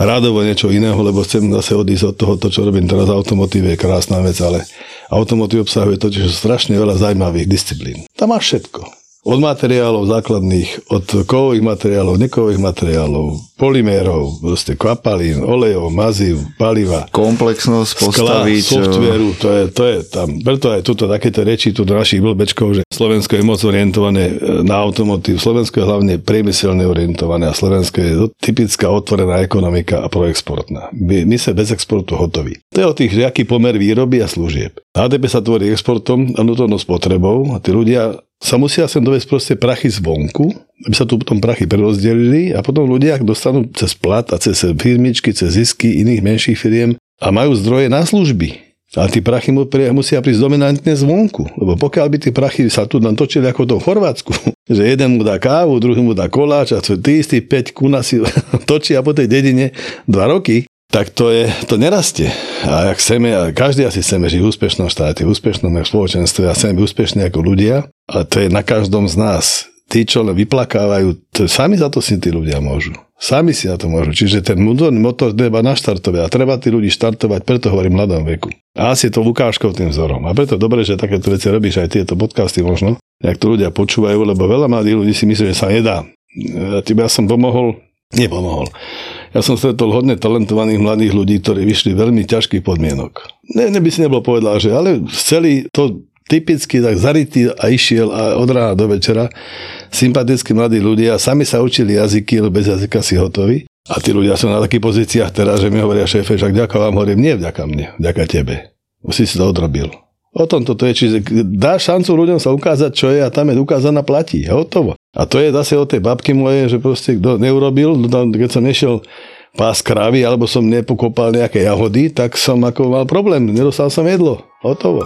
Rádovo niečo iného, lebo chcem zase odísť od toho, to, čo robím teraz. Automotív je krásna vec, ale automotív obsahuje totiž strašne veľa zaujímavých disciplín. Tam máš všetko od materiálov základných, od kovových materiálov, nekovových materiálov, polymérov, proste kvapalín, olejov, mazív, paliva. Komplexnosť postaviť. Softveru, to je, to je tam. Preto aj tuto takéto reči tu do našich blbečkov, že Slovensko je moc orientované e, na automotív, Slovensko je hlavne priemyselne orientované a Slovensko je typická otvorená ekonomika a proexportná. My, my sme bez exportu hotoví. To je o tých, že aký pomer výroby a služieb. HDP sa tvorí exportom a nutnou spotrebou a tí ľudia sa musia sem dovesť proste prachy zvonku, aby sa tu potom prachy prerozdelili a potom ľudia, ak dostanú cez plat a cez firmičky, cez zisky iných menších firiem a majú zdroje na služby. A tí prachy musia prísť dominantne zvonku. Lebo pokiaľ by tie prachy sa tu nám točili ako to v Chorvátsku, že jeden mu dá kávu, druhý mu dá koláč a tí istí 5 kuna si točia po tej dedine 2 roky, tak to, je, to nerastie. A ak chceme, a každý asi chceme žiť v úspešnom štáte, v úspešnom spoločenstve a chceme byť úspešní ako ľudia, a to je na každom z nás. Tí, čo len vyplakávajú, to, sami za to si tí ľudia môžu. Sami si na to môžu. Čiže ten motor treba naštartovať a treba tí ľudí štartovať, preto hovorím mladom veku. A asi je to Lukáškov tým vzorom. A preto dobre, že takéto veci robíš aj tieto podcasty možno, jak to ľudia počúvajú, lebo veľa mladých ľudí si myslí, že sa nedá. Ja, ja som pomohol, nepomohol. Ja som stretol hodne talentovaných mladých ľudí, ktorí vyšli veľmi ťažkých podmienok. Ne, ne by si nebol povedal, že ale chceli to typicky tak zarytý a išiel a od rána do večera sympatickí mladí ľudia, sami sa učili jazyky, lebo bez jazyka si hotoví. A tí ľudia sú na takých pozíciách teraz, že mi hovoria šéfe, že ďakujem vám, hovorím, nie vďaka mne, vďaka tebe. Už si to odrobil. O tom toto je, čiže dá šancu ľuďom sa ukázať, čo je a tam je ukázaná platí. Hotovo. A to je zase od tej babky mojej, že proste kto neurobil, keď som nešiel pás kravy alebo som nepokopal nejaké jahody, tak som ako mal problém, nedostal som jedlo. Hotovo.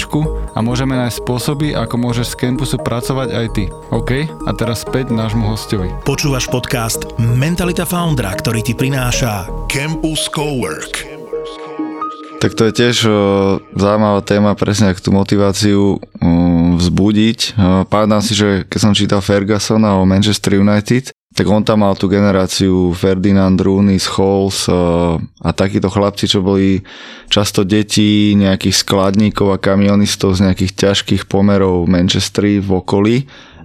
a môžeme nájsť spôsoby, ako môžeš z campusu pracovať aj ty. OK? A teraz späť nášmu hostovi. Počúvaš podcast Mentalita Foundra, ktorý ti prináša Campus Cowork. Tak to je tiež o, zaujímavá téma, presne ako tú motiváciu o, vzbudiť. Pamätám si, že keď som čítal Fergusona o Manchester United, tak on tam mal tú generáciu Ferdinand, Rooney, Scholes a takíto chlapci, čo boli často deti nejakých skladníkov a kamionistov z nejakých ťažkých pomerov v Manchesteri v okolí.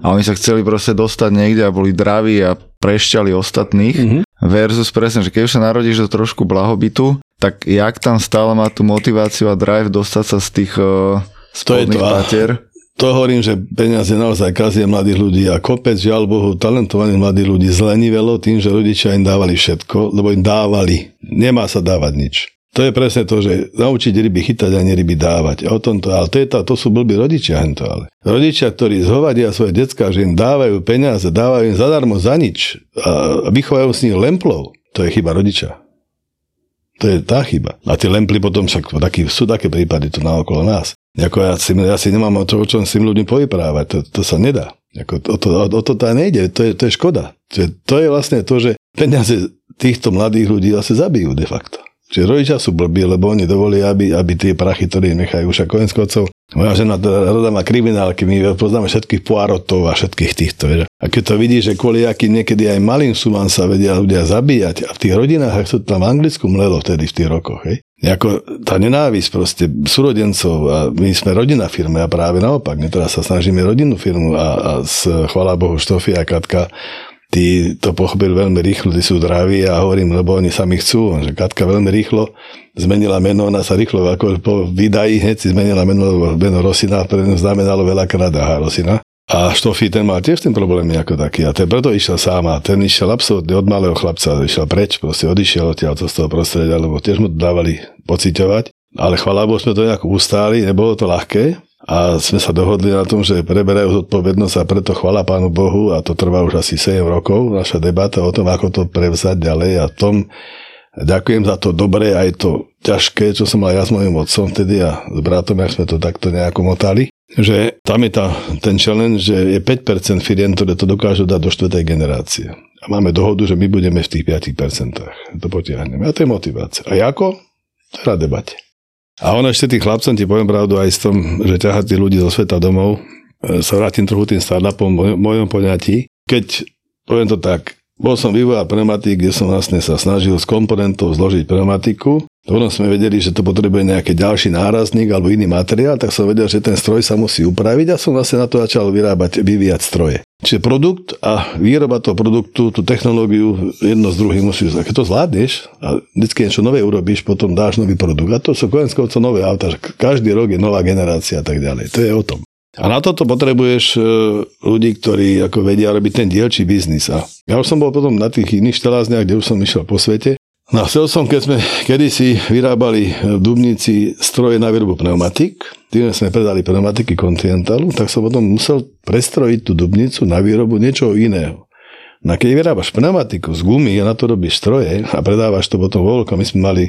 A oni sa chceli proste dostať niekde a boli draví a prešťali ostatných. Mm-hmm. versus presne, že keď už sa narodíš do trošku blahobytu, tak jak tam stále má tú motiváciu a drive dostať sa z tých uh, spodných pater to hovorím, že peniaze naozaj kazia mladých ľudí a kopec, žiaľ Bohu, talentovaných mladých ľudí zlenivelo tým, že rodičia im dávali všetko, lebo im dávali. Nemá sa dávať nič. To je presne to, že naučiť ryby chytať a nie ryby dávať. O tom to, ale to, je to, to sú blbí rodičia. To, ale. Rodičia, ktorí zhovadia svoje decka, že im dávajú peniaze, dávajú im zadarmo za nič a vychovajú s nich lemplov, to je chyba rodiča. To je tá chyba. A tie lemply potom však sú také prípady tu na okolo nás. Ako ja, si, ja si nemám to, o čom s tým ľuďmi povyprávať. To, to sa nedá. Ako, o, to, o to tá nejde. To je, to je škoda. To je, to je vlastne to, že peniaze týchto mladých ľudí zase zabijú de facto. Čiže rodičia sú blbí, lebo oni dovolia, aby, aby tie prachy, ktoré nechajú však konec moja žena rada má kriminálky, my poznáme všetkých poarotov a všetkých týchto. Vieš. A keď to vidíš, že kvôli aký niekedy aj malým sumám sa vedia ľudia zabíjať a v tých rodinách, ak to tam v Anglicku mlelo vtedy v tých rokoch, hej, Jako tá nenávisť proste súrodencov a my sme rodinná firma a práve naopak, my teraz sa snažíme rodinnú firmu a, a s, chvála Bohu, Štofy a Katka tí to pochopili veľmi rýchlo, tí sú zdraví a hovorím, lebo oni sami chcú, že Katka veľmi rýchlo zmenila meno, ona sa rýchlo ako po vydají hneď si zmenila meno, lebo meno Rosina, pre znamenalo veľakrát aha Rosina. A Štofy ten mal tiež ten problémy ako taký a ten preto išiel sám a ten išiel absolútne od malého chlapca, išiel preč, proste odišiel odtiaľ z toho prostredia, lebo tiež mu dávali pociťovať. Ale chvála Bohu sme to nejako ustáli, nebolo to ľahké, a sme sa dohodli na tom, že preberajú zodpovednosť a preto chvala Pánu Bohu a to trvá už asi 7 rokov, naša debata o tom, ako to prevzať ďalej a tom ďakujem za to dobré aj to ťažké, čo som mal ja s mojim otcom vtedy a s bratom, jak sme to takto nejako motali, že tam je tá, ten challenge, že je 5% firiem, ktoré to dokážu dať do štvrtej generácie. A máme dohodu, že my budeme v tých 5%. To potiahneme. A to je motivácia. A ako? Na debate. A ono ešte tým chlapcom ti poviem pravdu aj s tom, že ťahať tí ľudí zo sveta domov, e, sa vrátim trochu tým startupom v mojom poňatí. Keď, poviem to tak, bol som vývojár pneumatík, kde som vlastne sa snažil z komponentov zložiť pneumatiku. Potom sme vedeli, že to potrebuje nejaký ďalší nárazník alebo iný materiál, tak som vedel, že ten stroj sa musí upraviť a som vlastne na to začal vyrábať, vyvíjať stroje. Čiže produkt a výroba toho produktu, tú technológiu jedno z druhým musíš. Keď to zvládneš a vždy niečo nové urobíš, potom dáš nový produkt. A to sú konec nové auta, každý rok je nová generácia a tak ďalej. To je o tom. A na toto potrebuješ e, ľudí, ktorí ako vedia robiť ten dielčí biznis. A ja už som bol potom na tých iných štelázniach, kde už som išiel po svete. No chcel som, keď sme kedysi vyrábali v Dubnici stroje na výrobu pneumatik, tým sme predali pneumatiky Continentalu, tak som potom musel prestrojiť tú Dubnicu na výrobu niečoho iného. No keď vyrábaš pneumatiku z gumy a na to robíš stroje a predávaš to potom vo my sme mali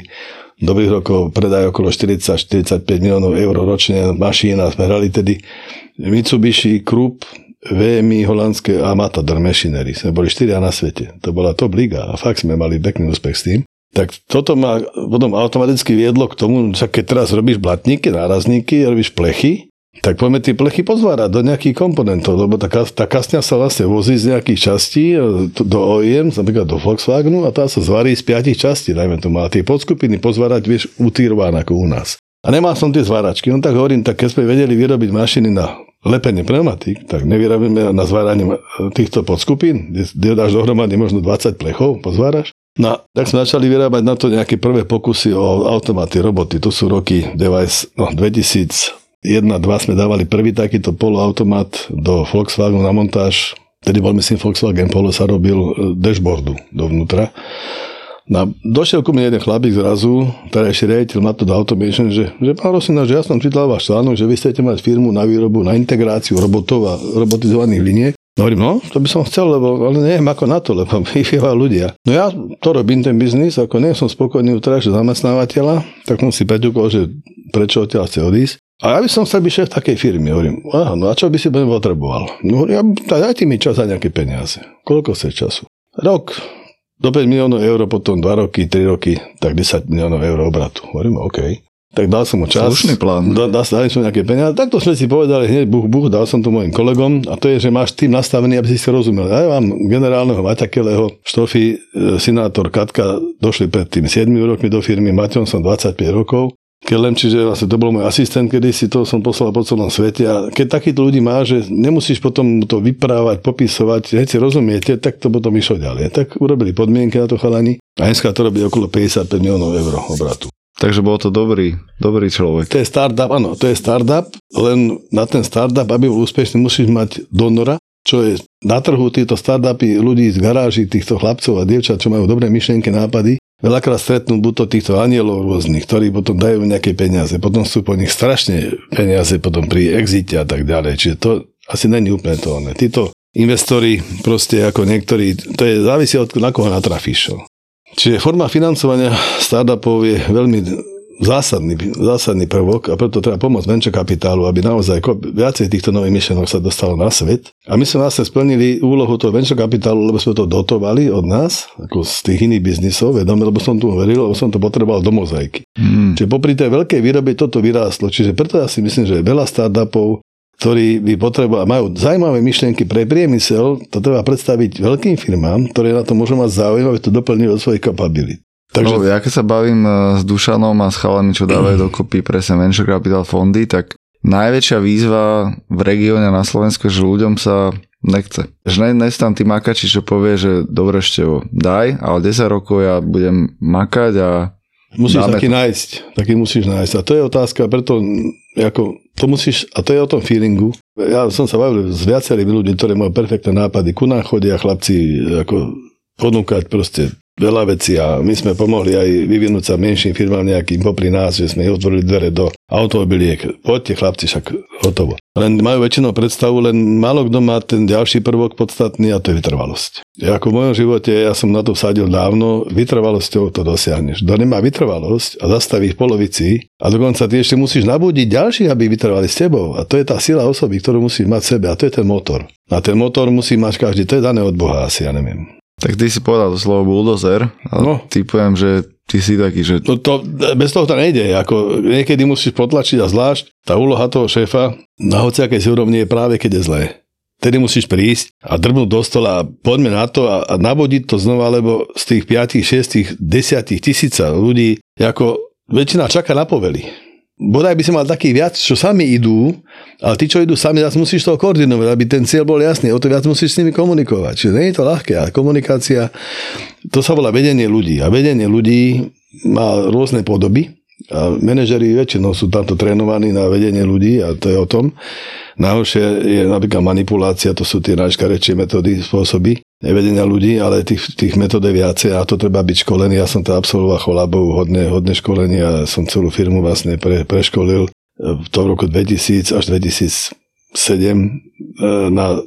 dobrých rokov predaj okolo 40-45 miliónov eur ročne mašín a sme hrali tedy Mitsubishi, Krupp, VMI, holandské a Matador Machinery. Sme boli štyria na svete. To bola top liga a fakt sme mali pekný úspech s tým. Tak toto ma potom automaticky viedlo k tomu, že keď teraz robíš blatníky, nárazníky, robíš plechy, tak poďme tie plechy pozvárať do nejakých komponentov, lebo tá, tá kasňa sa vlastne vozí z nejakých častí e, do OEM, napríklad do Volkswagenu a tá sa zvarí z piatich častí, dajme tomu. A tie podskupiny pozvárať vieš utírované ako u nás. A nemal som tie zváračky, no tak hovorím, tak keď sme vedeli vyrobiť mašiny na lepenie pneumatík, tak nevyrobíme na zváranie týchto podskupín, kde dáš dohromady možno 20 plechov, pozváraš. No, tak sme začali vyrábať na to nejaké prvé pokusy o automaty, roboty. To sú roky device, no, 2000, 1-2 sme dávali prvý takýto poloautomat do Volkswagenu na montáž. Tedy bol myslím Volkswagen Polo sa robil e, dashboardu dovnútra. No, došiel ku mne jeden chlapík zrazu, ešte riaditeľ Matoda Automation, že, že pán Rosina, že ja som čítal váš článok, že vy chcete mať firmu na výrobu, na integráciu robotov a robotizovaných liniek. No hovorím, no, to by som chcel, lebo ale neviem ako na to, lebo vychývajú ľudia. No ja to robím ten biznis, ako nie som spokojný u zamestnávateľa, tak som si preťukol, že prečo odtiaľ chce odísť. A ja by som chcel byť šéf takej firmy. Hovorím, aha, no a čo by si potreboval? No ja, dajte mi čas za nejaké peniaze. Koľko chce času? Rok, do 5 miliónov eur, potom 2 roky, 3 roky, tak 10 miliónov eur obratu. Hovorím, OK. Tak dal som mu čas. Slušný plán. Dal, dal, dal som nejaké peniaze. Takto sme si povedali hneď buch, buch, dal som to mojim kolegom a to je, že máš tým nastavený, aby si si rozumel. Ja mám generálneho Maťakeleho, Štofy, e, senátor Katka, došli pred tým 7 rokmi do firmy, Maťom som 25 rokov Kelem, čiže vlastne to bol môj asistent, kedy si to som poslal po celom svete a keď takýchto ľudí má, že nemusíš potom to vyprávať, popisovať, keď si rozumiete, tak to potom išlo ďalej. Tak urobili podmienky na to chalani a dneska to robí okolo 55 miliónov eur obratu. Takže bol to dobrý, dobrý človek. To je startup, áno, to je startup, len na ten startup, aby bol úspešný, musíš mať donora, čo je na trhu títo startupy ľudí z garáží, týchto chlapcov a dievčat, čo majú dobré myšlienky, nápady, Veľakrát stretnú buď to týchto anielov rôznych, ktorí potom dajú nejaké peniaze, potom sú po nich strašne peniaze potom pri exite a tak ďalej. Čiže to asi není úplne to Títo investori proste ako niektorí, to je závisí od na koho natrafíš. Čiže forma financovania startupov je veľmi zásadný, zásadný prvok a preto treba pomôcť venture kapitálu, aby naozaj viacej týchto nových myšlenok sa dostalo na svet. A my sme vlastne splnili úlohu toho venture kapitálu, lebo sme to dotovali od nás, ako z tých iných biznisov, vedome, lebo som tu veril, lebo som to potreboval do mozaiky. Hmm. Čiže popri tej veľkej výrobe toto vyrástlo. Čiže preto ja si myslím, že veľa startupov ktorí by potrebovali, majú zaujímavé myšlienky pre priemysel, to treba predstaviť veľkým firmám, ktoré na to môžu mať záujem, aby to doplnili od svojich kapabilit. Takže... No, ja keď sa bavím e, s Dušanom a s chalami, čo dávajú dokopy presne venture capital fondy, tak najväčšia výzva v regióne na Slovensku, že ľuďom sa nechce. Že ne, tam tí makači, čo povie, že dobre ešte daj, ale 10 rokov ja budem makať a Musíš taký to. nájsť, taký musíš nájsť. A to je otázka, preto ako, to musíš, a to je o tom feelingu. Ja som sa bavil s viacerými ľuďmi, ktorí majú perfektné nápady. Ku nám chodia chlapci ako ponúkať proste veľa vecí a my sme pomohli aj vyvinúť sa menším firmám nejakým popri nás, že sme otvorili dvere do automobiliek. Poďte chlapci, však hotovo. Len majú väčšinou predstavu, len málo kto má ten ďalší prvok podstatný a to je vytrvalosť. Ako v mojom živote, ja som na to vsadil dávno, vytrvalosťou to dosiahneš. Kto nemá vytrvalosť a zastaví v polovici a dokonca ty ešte musíš nabudiť ďalších, aby vytrvali s tebou. A to je tá sila osoby, ktorú musíš mať v sebe a to je ten motor. A ten motor musí mať každý, to je dané od Boha asi, ja neviem. Tak ty si povedal to slovo bulldozer a no. typujem, že ty si taký, že... No to, bez toho to nejde. Ako niekedy musíš potlačiť a zvlášť tá úloha toho šéfa na hociakej si úrovni je práve keď je zlé. Tedy musíš prísť a drbnúť do stola a poďme na to a, a navodiť to znova, lebo z tých 5, 6, 10 tisíca ľudí, ako väčšina čaká na povely bodaj by si mal takých viac, čo sami idú, ale tí, čo idú sami, zase musíš toho koordinovať, aby ten cieľ bol jasný, o to viac musíš s nimi komunikovať. Čiže nie je to ľahké, ale komunikácia, to sa volá vedenie ľudí. A vedenie ľudí má rôzne podoby a manažeri väčšinou sú tamto trénovaní na vedenie ľudí a to je o tom. Najhoršie je napríklad manipulácia, to sú tie najškarečšie metódy, spôsoby nevedenia ľudí, ale tých, tých metód je viacej a to treba byť školený. Ja som to absolvoval cholabov, hodne, hodne školení a som celú firmu vlastne pre, preškolil e, v tom roku 2000 až 2007 e, na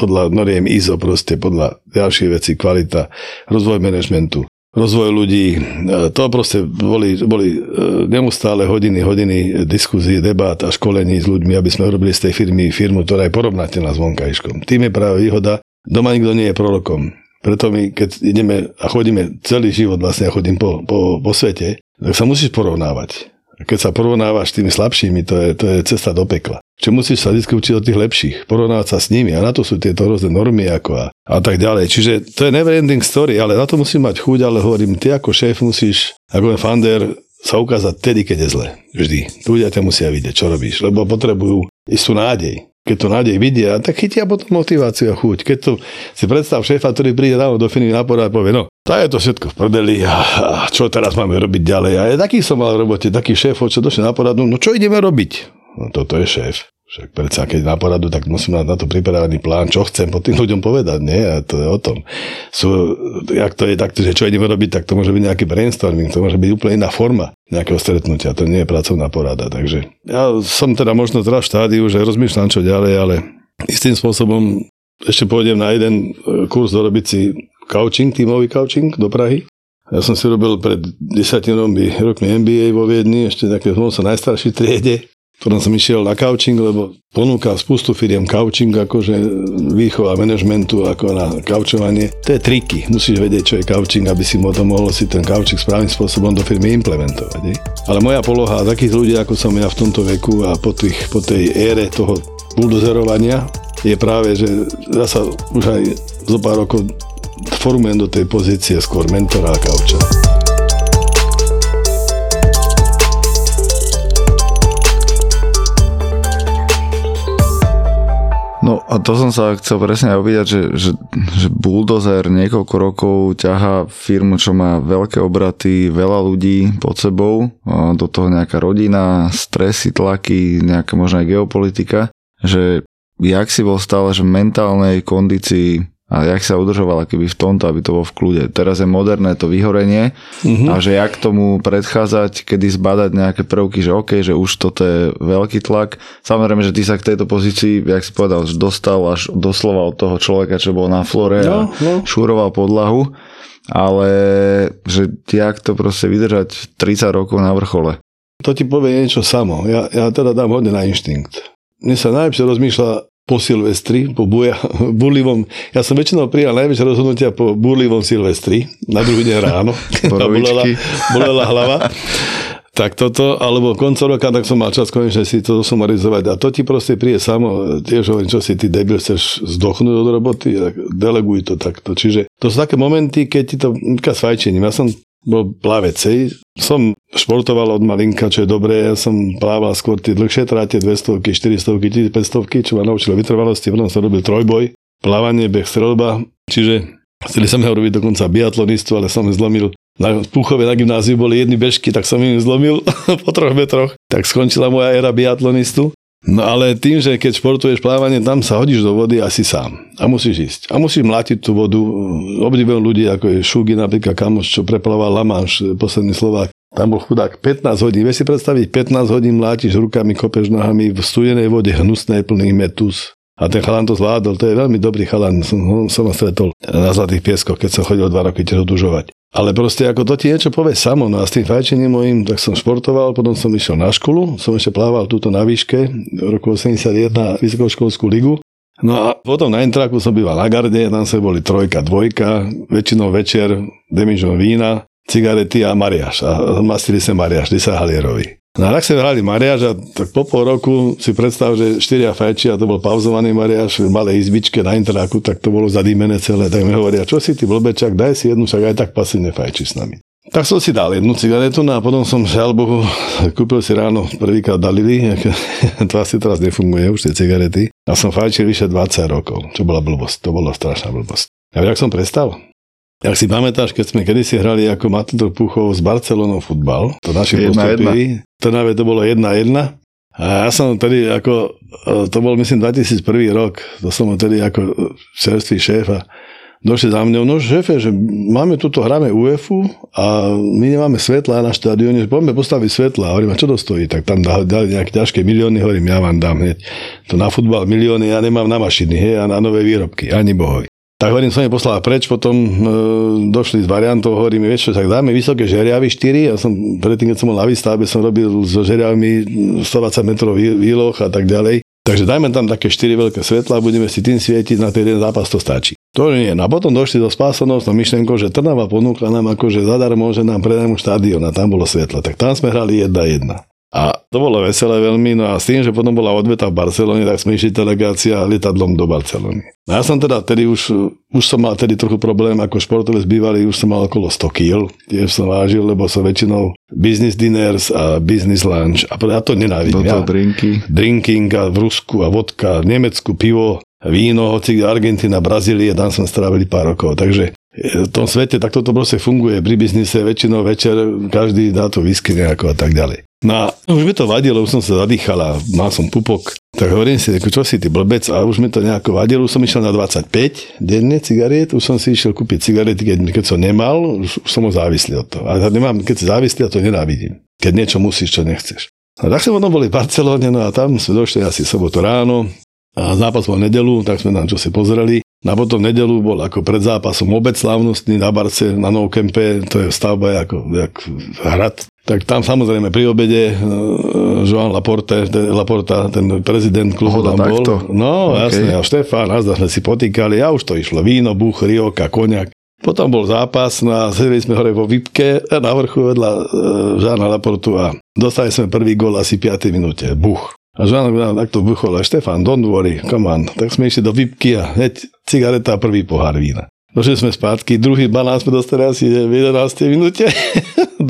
podľa noriem ISO proste, podľa ďalších vecí, kvalita, rozvoj manažmentu, rozvoj ľudí. E, to proste boli, boli neustále hodiny, hodiny diskuzí, debát a školení s ľuďmi, aby sme robili z tej firmy firmu, ktorá je porovnateľná s vonkajškom. Tým je práve výhoda, Doma nikto nie je prorokom. Preto my, keď ideme a chodíme celý život, vlastne ja chodím po, po, po svete, tak sa musíš porovnávať. A keď sa porovnávaš s tými slabšími, to je, to je cesta do pekla. Čiže musíš sa vždy učiť od tých lepších, porovnávať sa s nimi a na to sú tieto rôzne normy ako a, a tak ďalej. Čiže to je never ending story, ale na to musí mať chuť, ale hovorím, ty ako šéf musíš, ako fander, sa ukázať tedy, keď je zle. Vždy. Ľudia ťa musia vidieť, čo robíš, lebo potrebujú istú nádej keď to nádej vidia, tak chytia potom motiváciu a chuť. Keď to si predstav šéfa, ktorý príde ráno do firmy na a povie, no, to je to všetko v prdeli a, a čo teraz máme robiť ďalej. A je taký som mal v robote, taký šéf, čo došli na poradu, no čo ideme robiť? No toto je šéf. Však predsa, keď na poradu, tak musím mať na to pripravený plán, čo chcem po tým ľuďom povedať, nie? A to je o tom. Sú, ak to je takto, že čo ideme robiť, tak to môže byť nejaký brainstorming, to môže byť úplne iná forma nejakého stretnutia, to nie je pracovná porada. Takže ja som teda možno teraz v štádiu, že rozmýšľam čo ďalej, ale istým spôsobom ešte pôjdem na jeden e, kurz dorobiť si coaching, tímový coaching do Prahy. Ja som si robil pred desiatimi rokmi MBA vo Viedni, ešte také, som najstarší triede ktorom som išiel na couching, lebo ponúka spustu firiem couching, akože výchova manažmentu, ako na couchovanie. To je triky. Musíš vedieť, čo je couching, aby si potom mohol si ten couching správnym spôsobom do firmy implementovať. Nie? Ale moja poloha takých ľudí, ako som ja v tomto veku a po, tých, po tej ére toho buldozerovania, je práve, že ja sa už aj zo pár rokov formujem do tej pozície skôr mentora a kauča. No a to som sa chcel presne aj opýtať, že, že, že Bulldozer niekoľko rokov ťaha firmu, čo má veľké obraty, veľa ľudí pod sebou, do toho nejaká rodina, stresy, tlaky, nejaká možná aj geopolitika, že jak si bol stále, že mentálnej kondícii a jak sa udržovala keby v tomto, aby to bolo v kľude. Teraz je moderné to vyhorenie mm-hmm. a že jak tomu predchádzať, kedy zbadať nejaké prvky, že OK, že už toto je veľký tlak. Samozrejme, že ty sa k tejto pozícii, jak si povedal, že dostal až doslova od toho človeka, čo bol na flore no, a no. šúroval podlahu. ale že jak to proste vydržať 30 rokov na vrchole. To ti povie niečo samo. Ja, ja teda dám hodne na inštinkt. Mne sa najlepšie rozmýšľa po Silvestri, po buja, burlivom. Ja som väčšinou prijal najväčšie rozhodnutia po burlivom Silvestri, na druhý deň ráno. bolela, bolela hlava. Tak toto, alebo koncom roka, tak som mal čas konečne si to sumarizovať. A to ti proste príde samo, tiež hovorím, čo si ty debil, chceš zdochnúť od roboty, tak deleguj to takto. Čiže to sú také momenty, keď ti to, s fajčením. Ja som bol plavec, som športoval od malinka, čo je dobré, ja som plával skôr tie dlhšie tráte, 200, 400, 1500, čo ma naučilo vytrvalosti, potom som robil trojboj, plávanie, beh, strelba, čiže chceli som ho robiť dokonca biatlonistu, ale som zlomil. Na Púchove na gymnáziu boli jedny bežky, tak som im zlomil po troch metroch. Tak skončila moja éra biatlonistu. No ale tým, že keď športuješ plávanie, tam sa hodíš do vody asi sám. A musíš ísť. A musíš mlátiť tú vodu. Obdivujem ľudí, ako je Šugi, napríklad kamoš, čo preplával Lamáš, posledný Slovák. Tam bol chudák 15 hodín. Vieš si predstaviť, 15 hodín mlátiš rukami, kopeš nohami v studenej vode, hnusnej, plný metus. A ten chalan to zvládol, to je veľmi dobrý chalan, som, som ho stretol na Zlatých pieskoch, keď som chodil dva roky tiež odužovať. Ale proste ako to ti niečo povie samo, no a s tým fajčením mojim, tak som športoval, potom som išiel na školu, som ešte plával túto na výške, v roku 81 vysokoškolskú ligu. No a potom na Intraku som býval na garde, tam sa boli trojka, dvojka, väčšinou večer, demižon vína, cigarety a mariaš. A mastili sa mariaš, 10 halierovi. No a tak sme hrali mariaž a tak po pol roku si predstav, že štyria fajči a to bol pauzovaný mariaž v malej izbičke na interaku, tak to bolo zadýmené celé. Tak mi hovoria, čo si ty blbečak, daj si jednu, však aj tak pasívne fajči s nami. Tak som si dal jednu cigaretu no a potom som, žiaľ Bohu, kúpil si ráno prvýkrát Dalili, to asi teraz nefunguje už tie cigarety. A som fajčil vyše 20 rokov, čo bola blbosť, to bola strašná blbosť. A jak som prestal? Ak si pamätáš, keď sme kedysi hrali ako Matador Puchov s Barcelonou futbal, to naši postupili, Trnave to bolo 1-1. A ja som tedy ako, e, to bol myslím 2001 rok, to som tedy ako čerstvý šéf a došli za mňou, no šéfe, že máme tuto, hráme UEFu a my nemáme svetla na štadióne, že poďme postaviť svetla. A hovorím, a čo to stojí? Tak tam dali nejaké ťažké milióny, hovorím, ja vám dám hneď. To na futbal milióny, ja nemám na mašiny, hej, a na nové výrobky, ani bohovi. Tak hovorím, som je poslal preč, potom e, došli s variantou, hovorím, vieš čo, tak dáme vysoké žeriavy 4, ja som predtým, keď som bol na výstave, som robil so žeriavmi 120 metrov výloh a tak ďalej. Takže dajme tam také 4 veľké svetla, budeme si tým svietiť, na ten jeden zápas to stačí. To nie. No a potom došli do spásanosť no myšlenkou, že Trnava ponúkla nám akože zadarmo, že nám predajú štadión a tam bolo svetlo. Tak tam sme hrali 1-1. A to bolo veselé veľmi, no a s tým, že potom bola odveta v Barcelone, tak sme išli delegácia lietadlom do Barcelony. No ja som teda tedy už, už som mal tedy trochu problém, ako športovec bývalý, už som mal okolo 100 kg, tiež som vážil, lebo som väčšinou business dinners a business lunch a ja to nenávidím. Ja, drinky. Drinking a v Rusku a vodka, v Nemecku pivo, víno, hoci Argentina, Brazílie, tam som strávili pár rokov, takže v tom svete takto to proste funguje. Pri biznise väčšinou večer každý dá to whisky nejako a tak ďalej. No a už mi to vadilo, už som sa zadýchal a mal som pupok. Tak hovorím si, čo si ty blbec a už mi to nejako vadilo, už som išiel na 25 denne cigariet, už som si išiel kúpiť cigarety, keď, keď som nemal, už, už som ho závislý od toho. A nemám, keď si závislý, a to nenávidím. Keď niečo musíš, čo nechceš. A tak sme potom boli v Barcelone, no a tam sme došli asi sobotu ráno a zápas bol nedelu, tak sme nám čo si pozreli. Na potom nedelu bol ako pred zápasom obec slavnostný na Barce, na Nou Kempe, to je stavba ako jak hrad tak tam samozrejme pri obede uh, Joan Laporte, ten, Laporta, ten prezident klubu tam bol. Takto. No okay. jasne, a Štefán, a sme si potýkali a už to išlo. Víno, buch, rioka, koniak. Potom bol zápas no a sedeli sme hore vo Vipke na vrchu vedľa uh, Žána Laportu a dostali sme prvý gol asi 5 minúte. Buch. A Žán nám takto buchol a Štefán, don't worry, come on. Tak sme išli do Vipky a hneď cigareta a prvý pohár vína. Došli sme spátky, druhý banán sme dostali asi v 11. minúte, 2-0.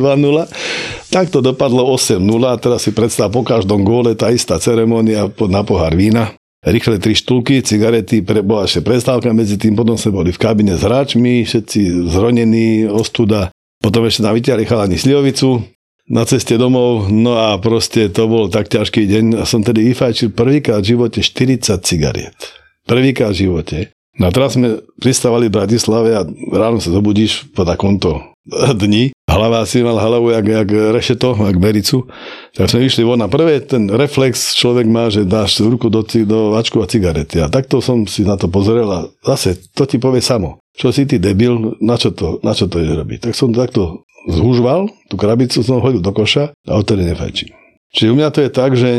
Tak to dopadlo 8-0 a teraz si predstav po každom góle tá istá ceremonia na pohár vína. Rýchle tri štulky, cigarety, pre, bola ešte prestávka medzi tým, potom sme boli v kabine s hráčmi, všetci zronení, ostuda. Potom ešte nám vyťahli chalani sliovicu na ceste domov, no a proste to bol tak ťažký deň a som tedy vyfajčil prvýkrát v živote 40 cigariet. Prvýkrát v živote. No a teraz sme pristávali v Bratislave a ráno sa zobudíš po takomto dni. Hlava si mal hlavu jak, jak rešeto, jak bericu. Tak sme išli von. A prvé ten reflex človek má, že dáš ruku do, do vačku a cigarety. A takto som si na to pozrel a zase to ti povie samo. Čo si ty debil, na čo to, na čo to ideš robiť? Tak som takto zhúžval, tú krabicu som hodil do koša a odtedy nefajčím. Čiže u mňa to je tak, že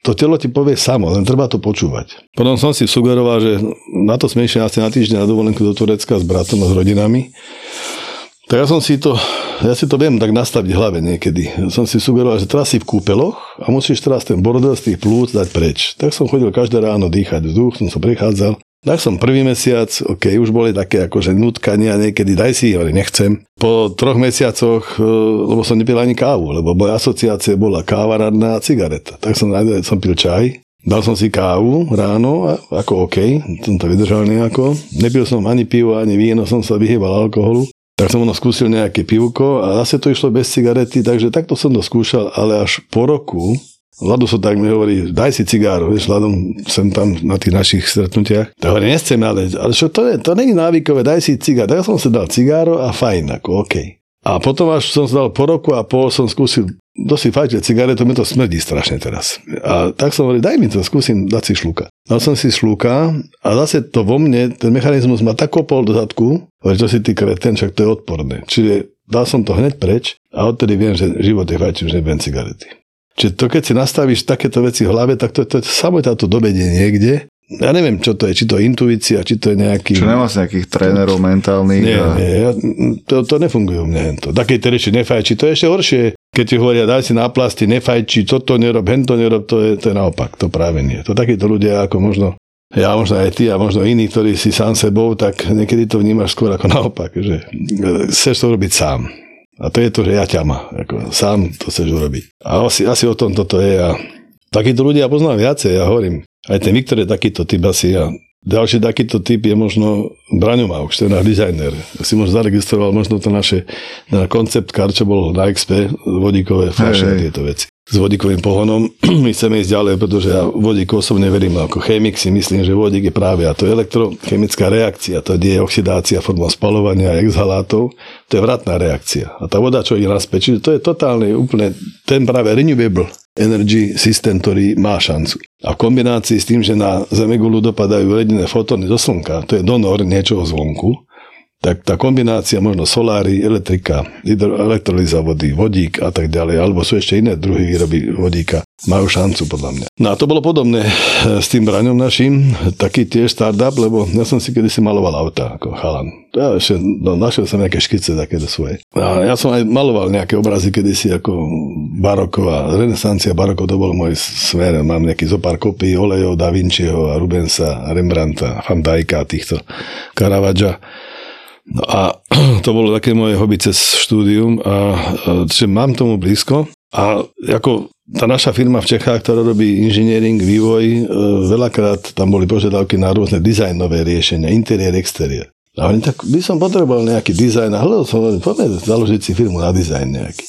to telo ti povie samo, len treba to počúvať. Potom som si sugeroval, že na to sme išli asi na týždeň na dovolenku do Turecka s bratom a s rodinami. Tak ja som si to, ja si to viem tak nastaviť v hlave niekedy. Som si sugeroval, že teraz si v kúpeloch a musíš teraz ten bordel z tých plúc dať preč. Tak som chodil každé ráno dýchať vzduch, som sa prichádzal. Tak som prvý mesiac, ok, už boli také akože nutkania niekedy, daj si, ale nechcem. Po troch mesiacoch, e, lebo som nepil ani kávu, lebo moja asociácia bola káva, radná a cigareta. Tak som, som pil čaj, Dal som si kávu ráno, ako OK, som to vydržal nejako. Nepil som ani pivo, ani víno, som sa vyhýbal alkoholu tak som ono skúsil nejaké pivko a zase to išlo bez cigarety, takže takto som to skúšal, ale až po roku Lado sa tak mi hovorí, daj si cigáro, vieš, Ladom sem tam na tých našich stretnutiach. Tak hovorí, nechcem, ale, ale čo to je, to není návykové, daj si cigár. Tak som si dal cigáro a fajn, ako OK. A potom až som si dal po roku a pol som skúsil dosť fajče cigaretu, mi to smrdí strašne teraz. A tak som hovoril, daj mi to, skúsim dať si šlúka. Dal som si šlúka a zase to vo mne, ten mechanizmus ma tak kopol do zadku, že to si ty kreten, však to je odporné. Čiže dal som to hneď preč a odtedy viem, že život je fajči, už nebudem cigarety. Čiže to, keď si nastavíš takéto veci v hlave, tak to, to, to to dobedie niekde ja neviem, čo to je, či to je intuícia, či to je nejaký... Čo nemá nejakých trénerov mentálnych? Nie, a... nie, ja, to, to nefunguje u mňa. To. Takej ešte nefajči, to je ešte horšie. Keď ti hovoria, daj si na plasty, nefajči, toto nerob, hento nerob, to je, to je naopak, to práve nie. To takíto ľudia ako možno ja možno aj ty a možno iní, ktorí si sám sebou, tak niekedy to vnímaš skôr ako naopak, že chceš to robiť sám. A to je to, že ja ťama. Ako sám to chceš urobiť. A asi, asi o tom toto je. A takíto ľudia poznám viacej. Ja hovorím, aj ten Viktor je takýto typ asi a ďalší takýto typ je možno Braňo Mauš, ten náš dizajner. Si možno zaregistroval možno to naše na koncept kar, čo bol na XP, vodíkové fľaše a tieto veci s vodíkovým pohonom. My chceme ísť ďalej, pretože ja vodíku osobne verím, ako chemik si myslím, že vodík je práve a to je elektrochemická reakcia, to je oxidácia formou spalovania exhalátov, to je vratná reakcia. A tá voda, čo ide naspäť, čiže to je totálne úplne ten práve renewable energy systém, ktorý má šancu. A v kombinácii s tým, že na Zemegulu dopadajú jediné fotóny zo Slnka, to je donor niečoho zvonku, tak tá kombinácia možno solári, elektrika, elektrolíza vody, vodík a tak ďalej, alebo sú ešte iné druhy výroby vodíka, majú šancu podľa mňa. No a to bolo podobné eh, s tým braňom našim, taký tiež startup, lebo ja som si kedysi maloval auta ako chalan. Ja ešte, no, našiel som nejaké škice takéto svoje. A ja som aj maloval nejaké obrazy kedysi ako baroková, renesancia barokov, to bol môj smer. Mám nejaký zopár kopí olejov, Da Vinciho a Rubensa, Rembrandta, Van Dijka, týchto Caravaggia. No a to bolo také moje hobby cez štúdium a že mám tomu blízko a ako tá naša firma v Čechách, ktorá robí inžiniering, vývoj, e, veľakrát tam boli požiadavky na rôzne dizajnové riešenia, interiér, exteriér. A oni tak, by som potreboval nejaký dizajn a hľadal som, poďme založiť si firmu na dizajn nejaký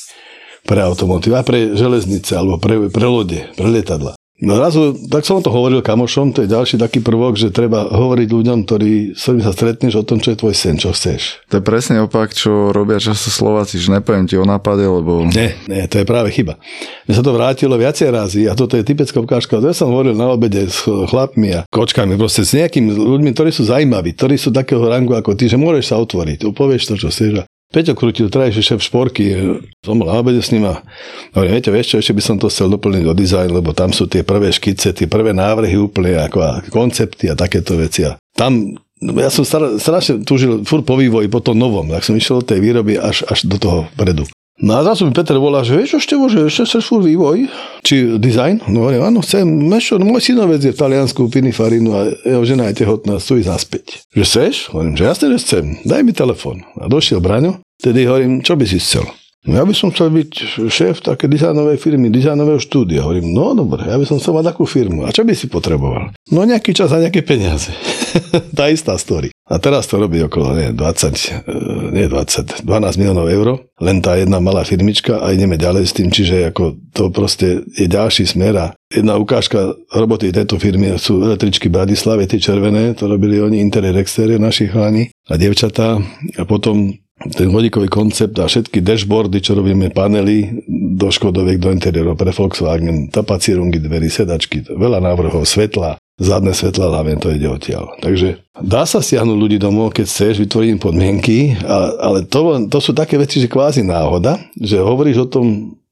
pre automotív a pre železnice alebo pre, pre lode, pre lietadla. No razu, tak som to hovoril kamošom, to je ďalší taký prvok, že treba hovoriť ľuďom, ktorí, s ktorými sa stretneš o tom, čo je tvoj sen, čo chceš. To je presne opak, čo robia často Slováci, že nepoviem ti o nápade, lebo... Nie, nie, to je práve chyba. Mne sa to vrátilo viacej razy a toto je typická ukážka. Ja som hovoril na obede s chlapmi a kočkami, proste s nejakými ľuďmi, ktorí sú zaujímaví, ktorí sú takého rangu ako ty, že môžeš sa otvoriť, povieš to, čo chceš. Peťo Krutil, trajší šéf šporky, som bol na obede s ním a hovorím, viete, vieš čo, ešte by som to chcel doplniť do dizajn, lebo tam sú tie prvé škice, tie prvé návrhy úplne ako a koncepty a takéto veci. A tam ja som strašne túžil furt po vývoji, po tom novom, tak som išiel od tej výroby až, až do toho predu. No a zrazu mi Peter volá, že vieš, ešte môže, ešte chceš furt vývoj, či design? No hovorím, áno, chcem, mešo, no môj synovec je v Taliansku, Pinifarinu a jeho žena je tehotná, chcú ísť naspäť. Že chceš? Hovorím, že jasne, že chcem, daj mi telefon. A došiel Braňo, tedy hovorím, čo by si chcel? No ja by som chcel byť šéf také dizajnovej firmy, dizajnového štúdia. Hovorím, no dobre, ja by som chcel mať takú firmu. A čo by si potreboval? No nejaký čas a nejaké peniaze. tá istá story. A teraz to robí okolo nie, 20, e, nie 20, 12 miliónov eur. Len tá jedna malá firmička a ideme ďalej s tým, čiže ako to proste je ďalší smer a jedna ukážka roboty tejto firmy sú električky Bratislave, tie červené, to robili oni interiér, exteriér naši chlani a dievčatá. A potom ten vodíkový koncept a všetky dashboardy, čo robíme, panely do Škodoviek, do interiérov pre Volkswagen, tapacierungy, dverí, sedačky, veľa návrhov, svetla, zadné svetla, hlavne to ide odtiaľ. Takže dá sa stiahnuť ľudí domov, keď chceš, vytvoriť podmienky, ale to, to sú také veci, že kvázi náhoda, že hovoríš o tom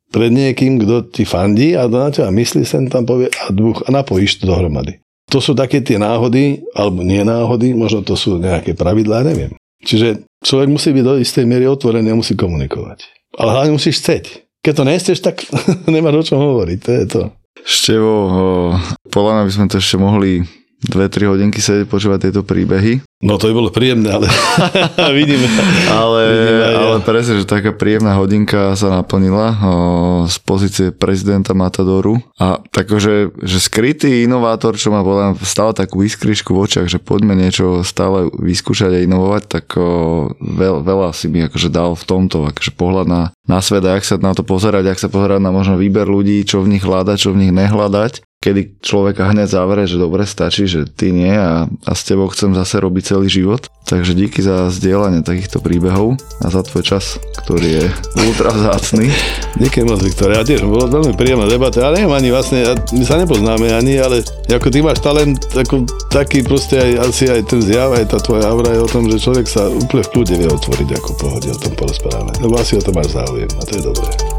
pred niekým, kto ti fandí a na teba myslí, sem tam povie a, dvoch, a napojíš to dohromady. To sú také tie náhody, alebo nie náhody, možno to sú nejaké pravidlá, neviem. Čiže človek musí byť do istej miery otvorený a musí komunikovať. Ale hlavne musíš chceť. Keď to nechceš, tak nemáš o čom hovoriť. To je to. Števo, podľa mňa by sme to ešte mohli 2-3 hodinky sedieť počúvať tieto príbehy. No to by bolo príjemné, ale vidíme. ale, vidíme ale presne, že taká príjemná hodinka sa naplnila o, z pozície prezidenta Matadoru a takže, že skrytý inovátor, čo má podľa stále takú iskrišku v očiach, že poďme niečo stále vyskúšať a inovovať, tak o, veľ, veľa si mi akože dal v tomto, akože pohľad na, na svet a jak sa na to pozerať, ak sa pozerať na možno výber ľudí, čo v nich hľadať, čo v nich nehľadať kedy človeka hneď zavere, že dobre, stačí, že ty nie a, a s tebou chcem zase robiť celý život. Takže díky za zdieľanie takýchto príbehov a za tvoj čas, ktorý je ultra vzácný. Díky moc, Viktor. Ja tiež, bolo veľmi príjemná debata. Ja neviem ani vlastne, my sa nepoznáme ani, ale ako ty máš talent, ako, taký proste aj, asi aj ten zjav, aj tá tvoja aura je o tom, že človek sa úplne v kľude vie otvoriť ako pohode o tom porozprávať. Lebo asi o tom máš záujem a to je dobré.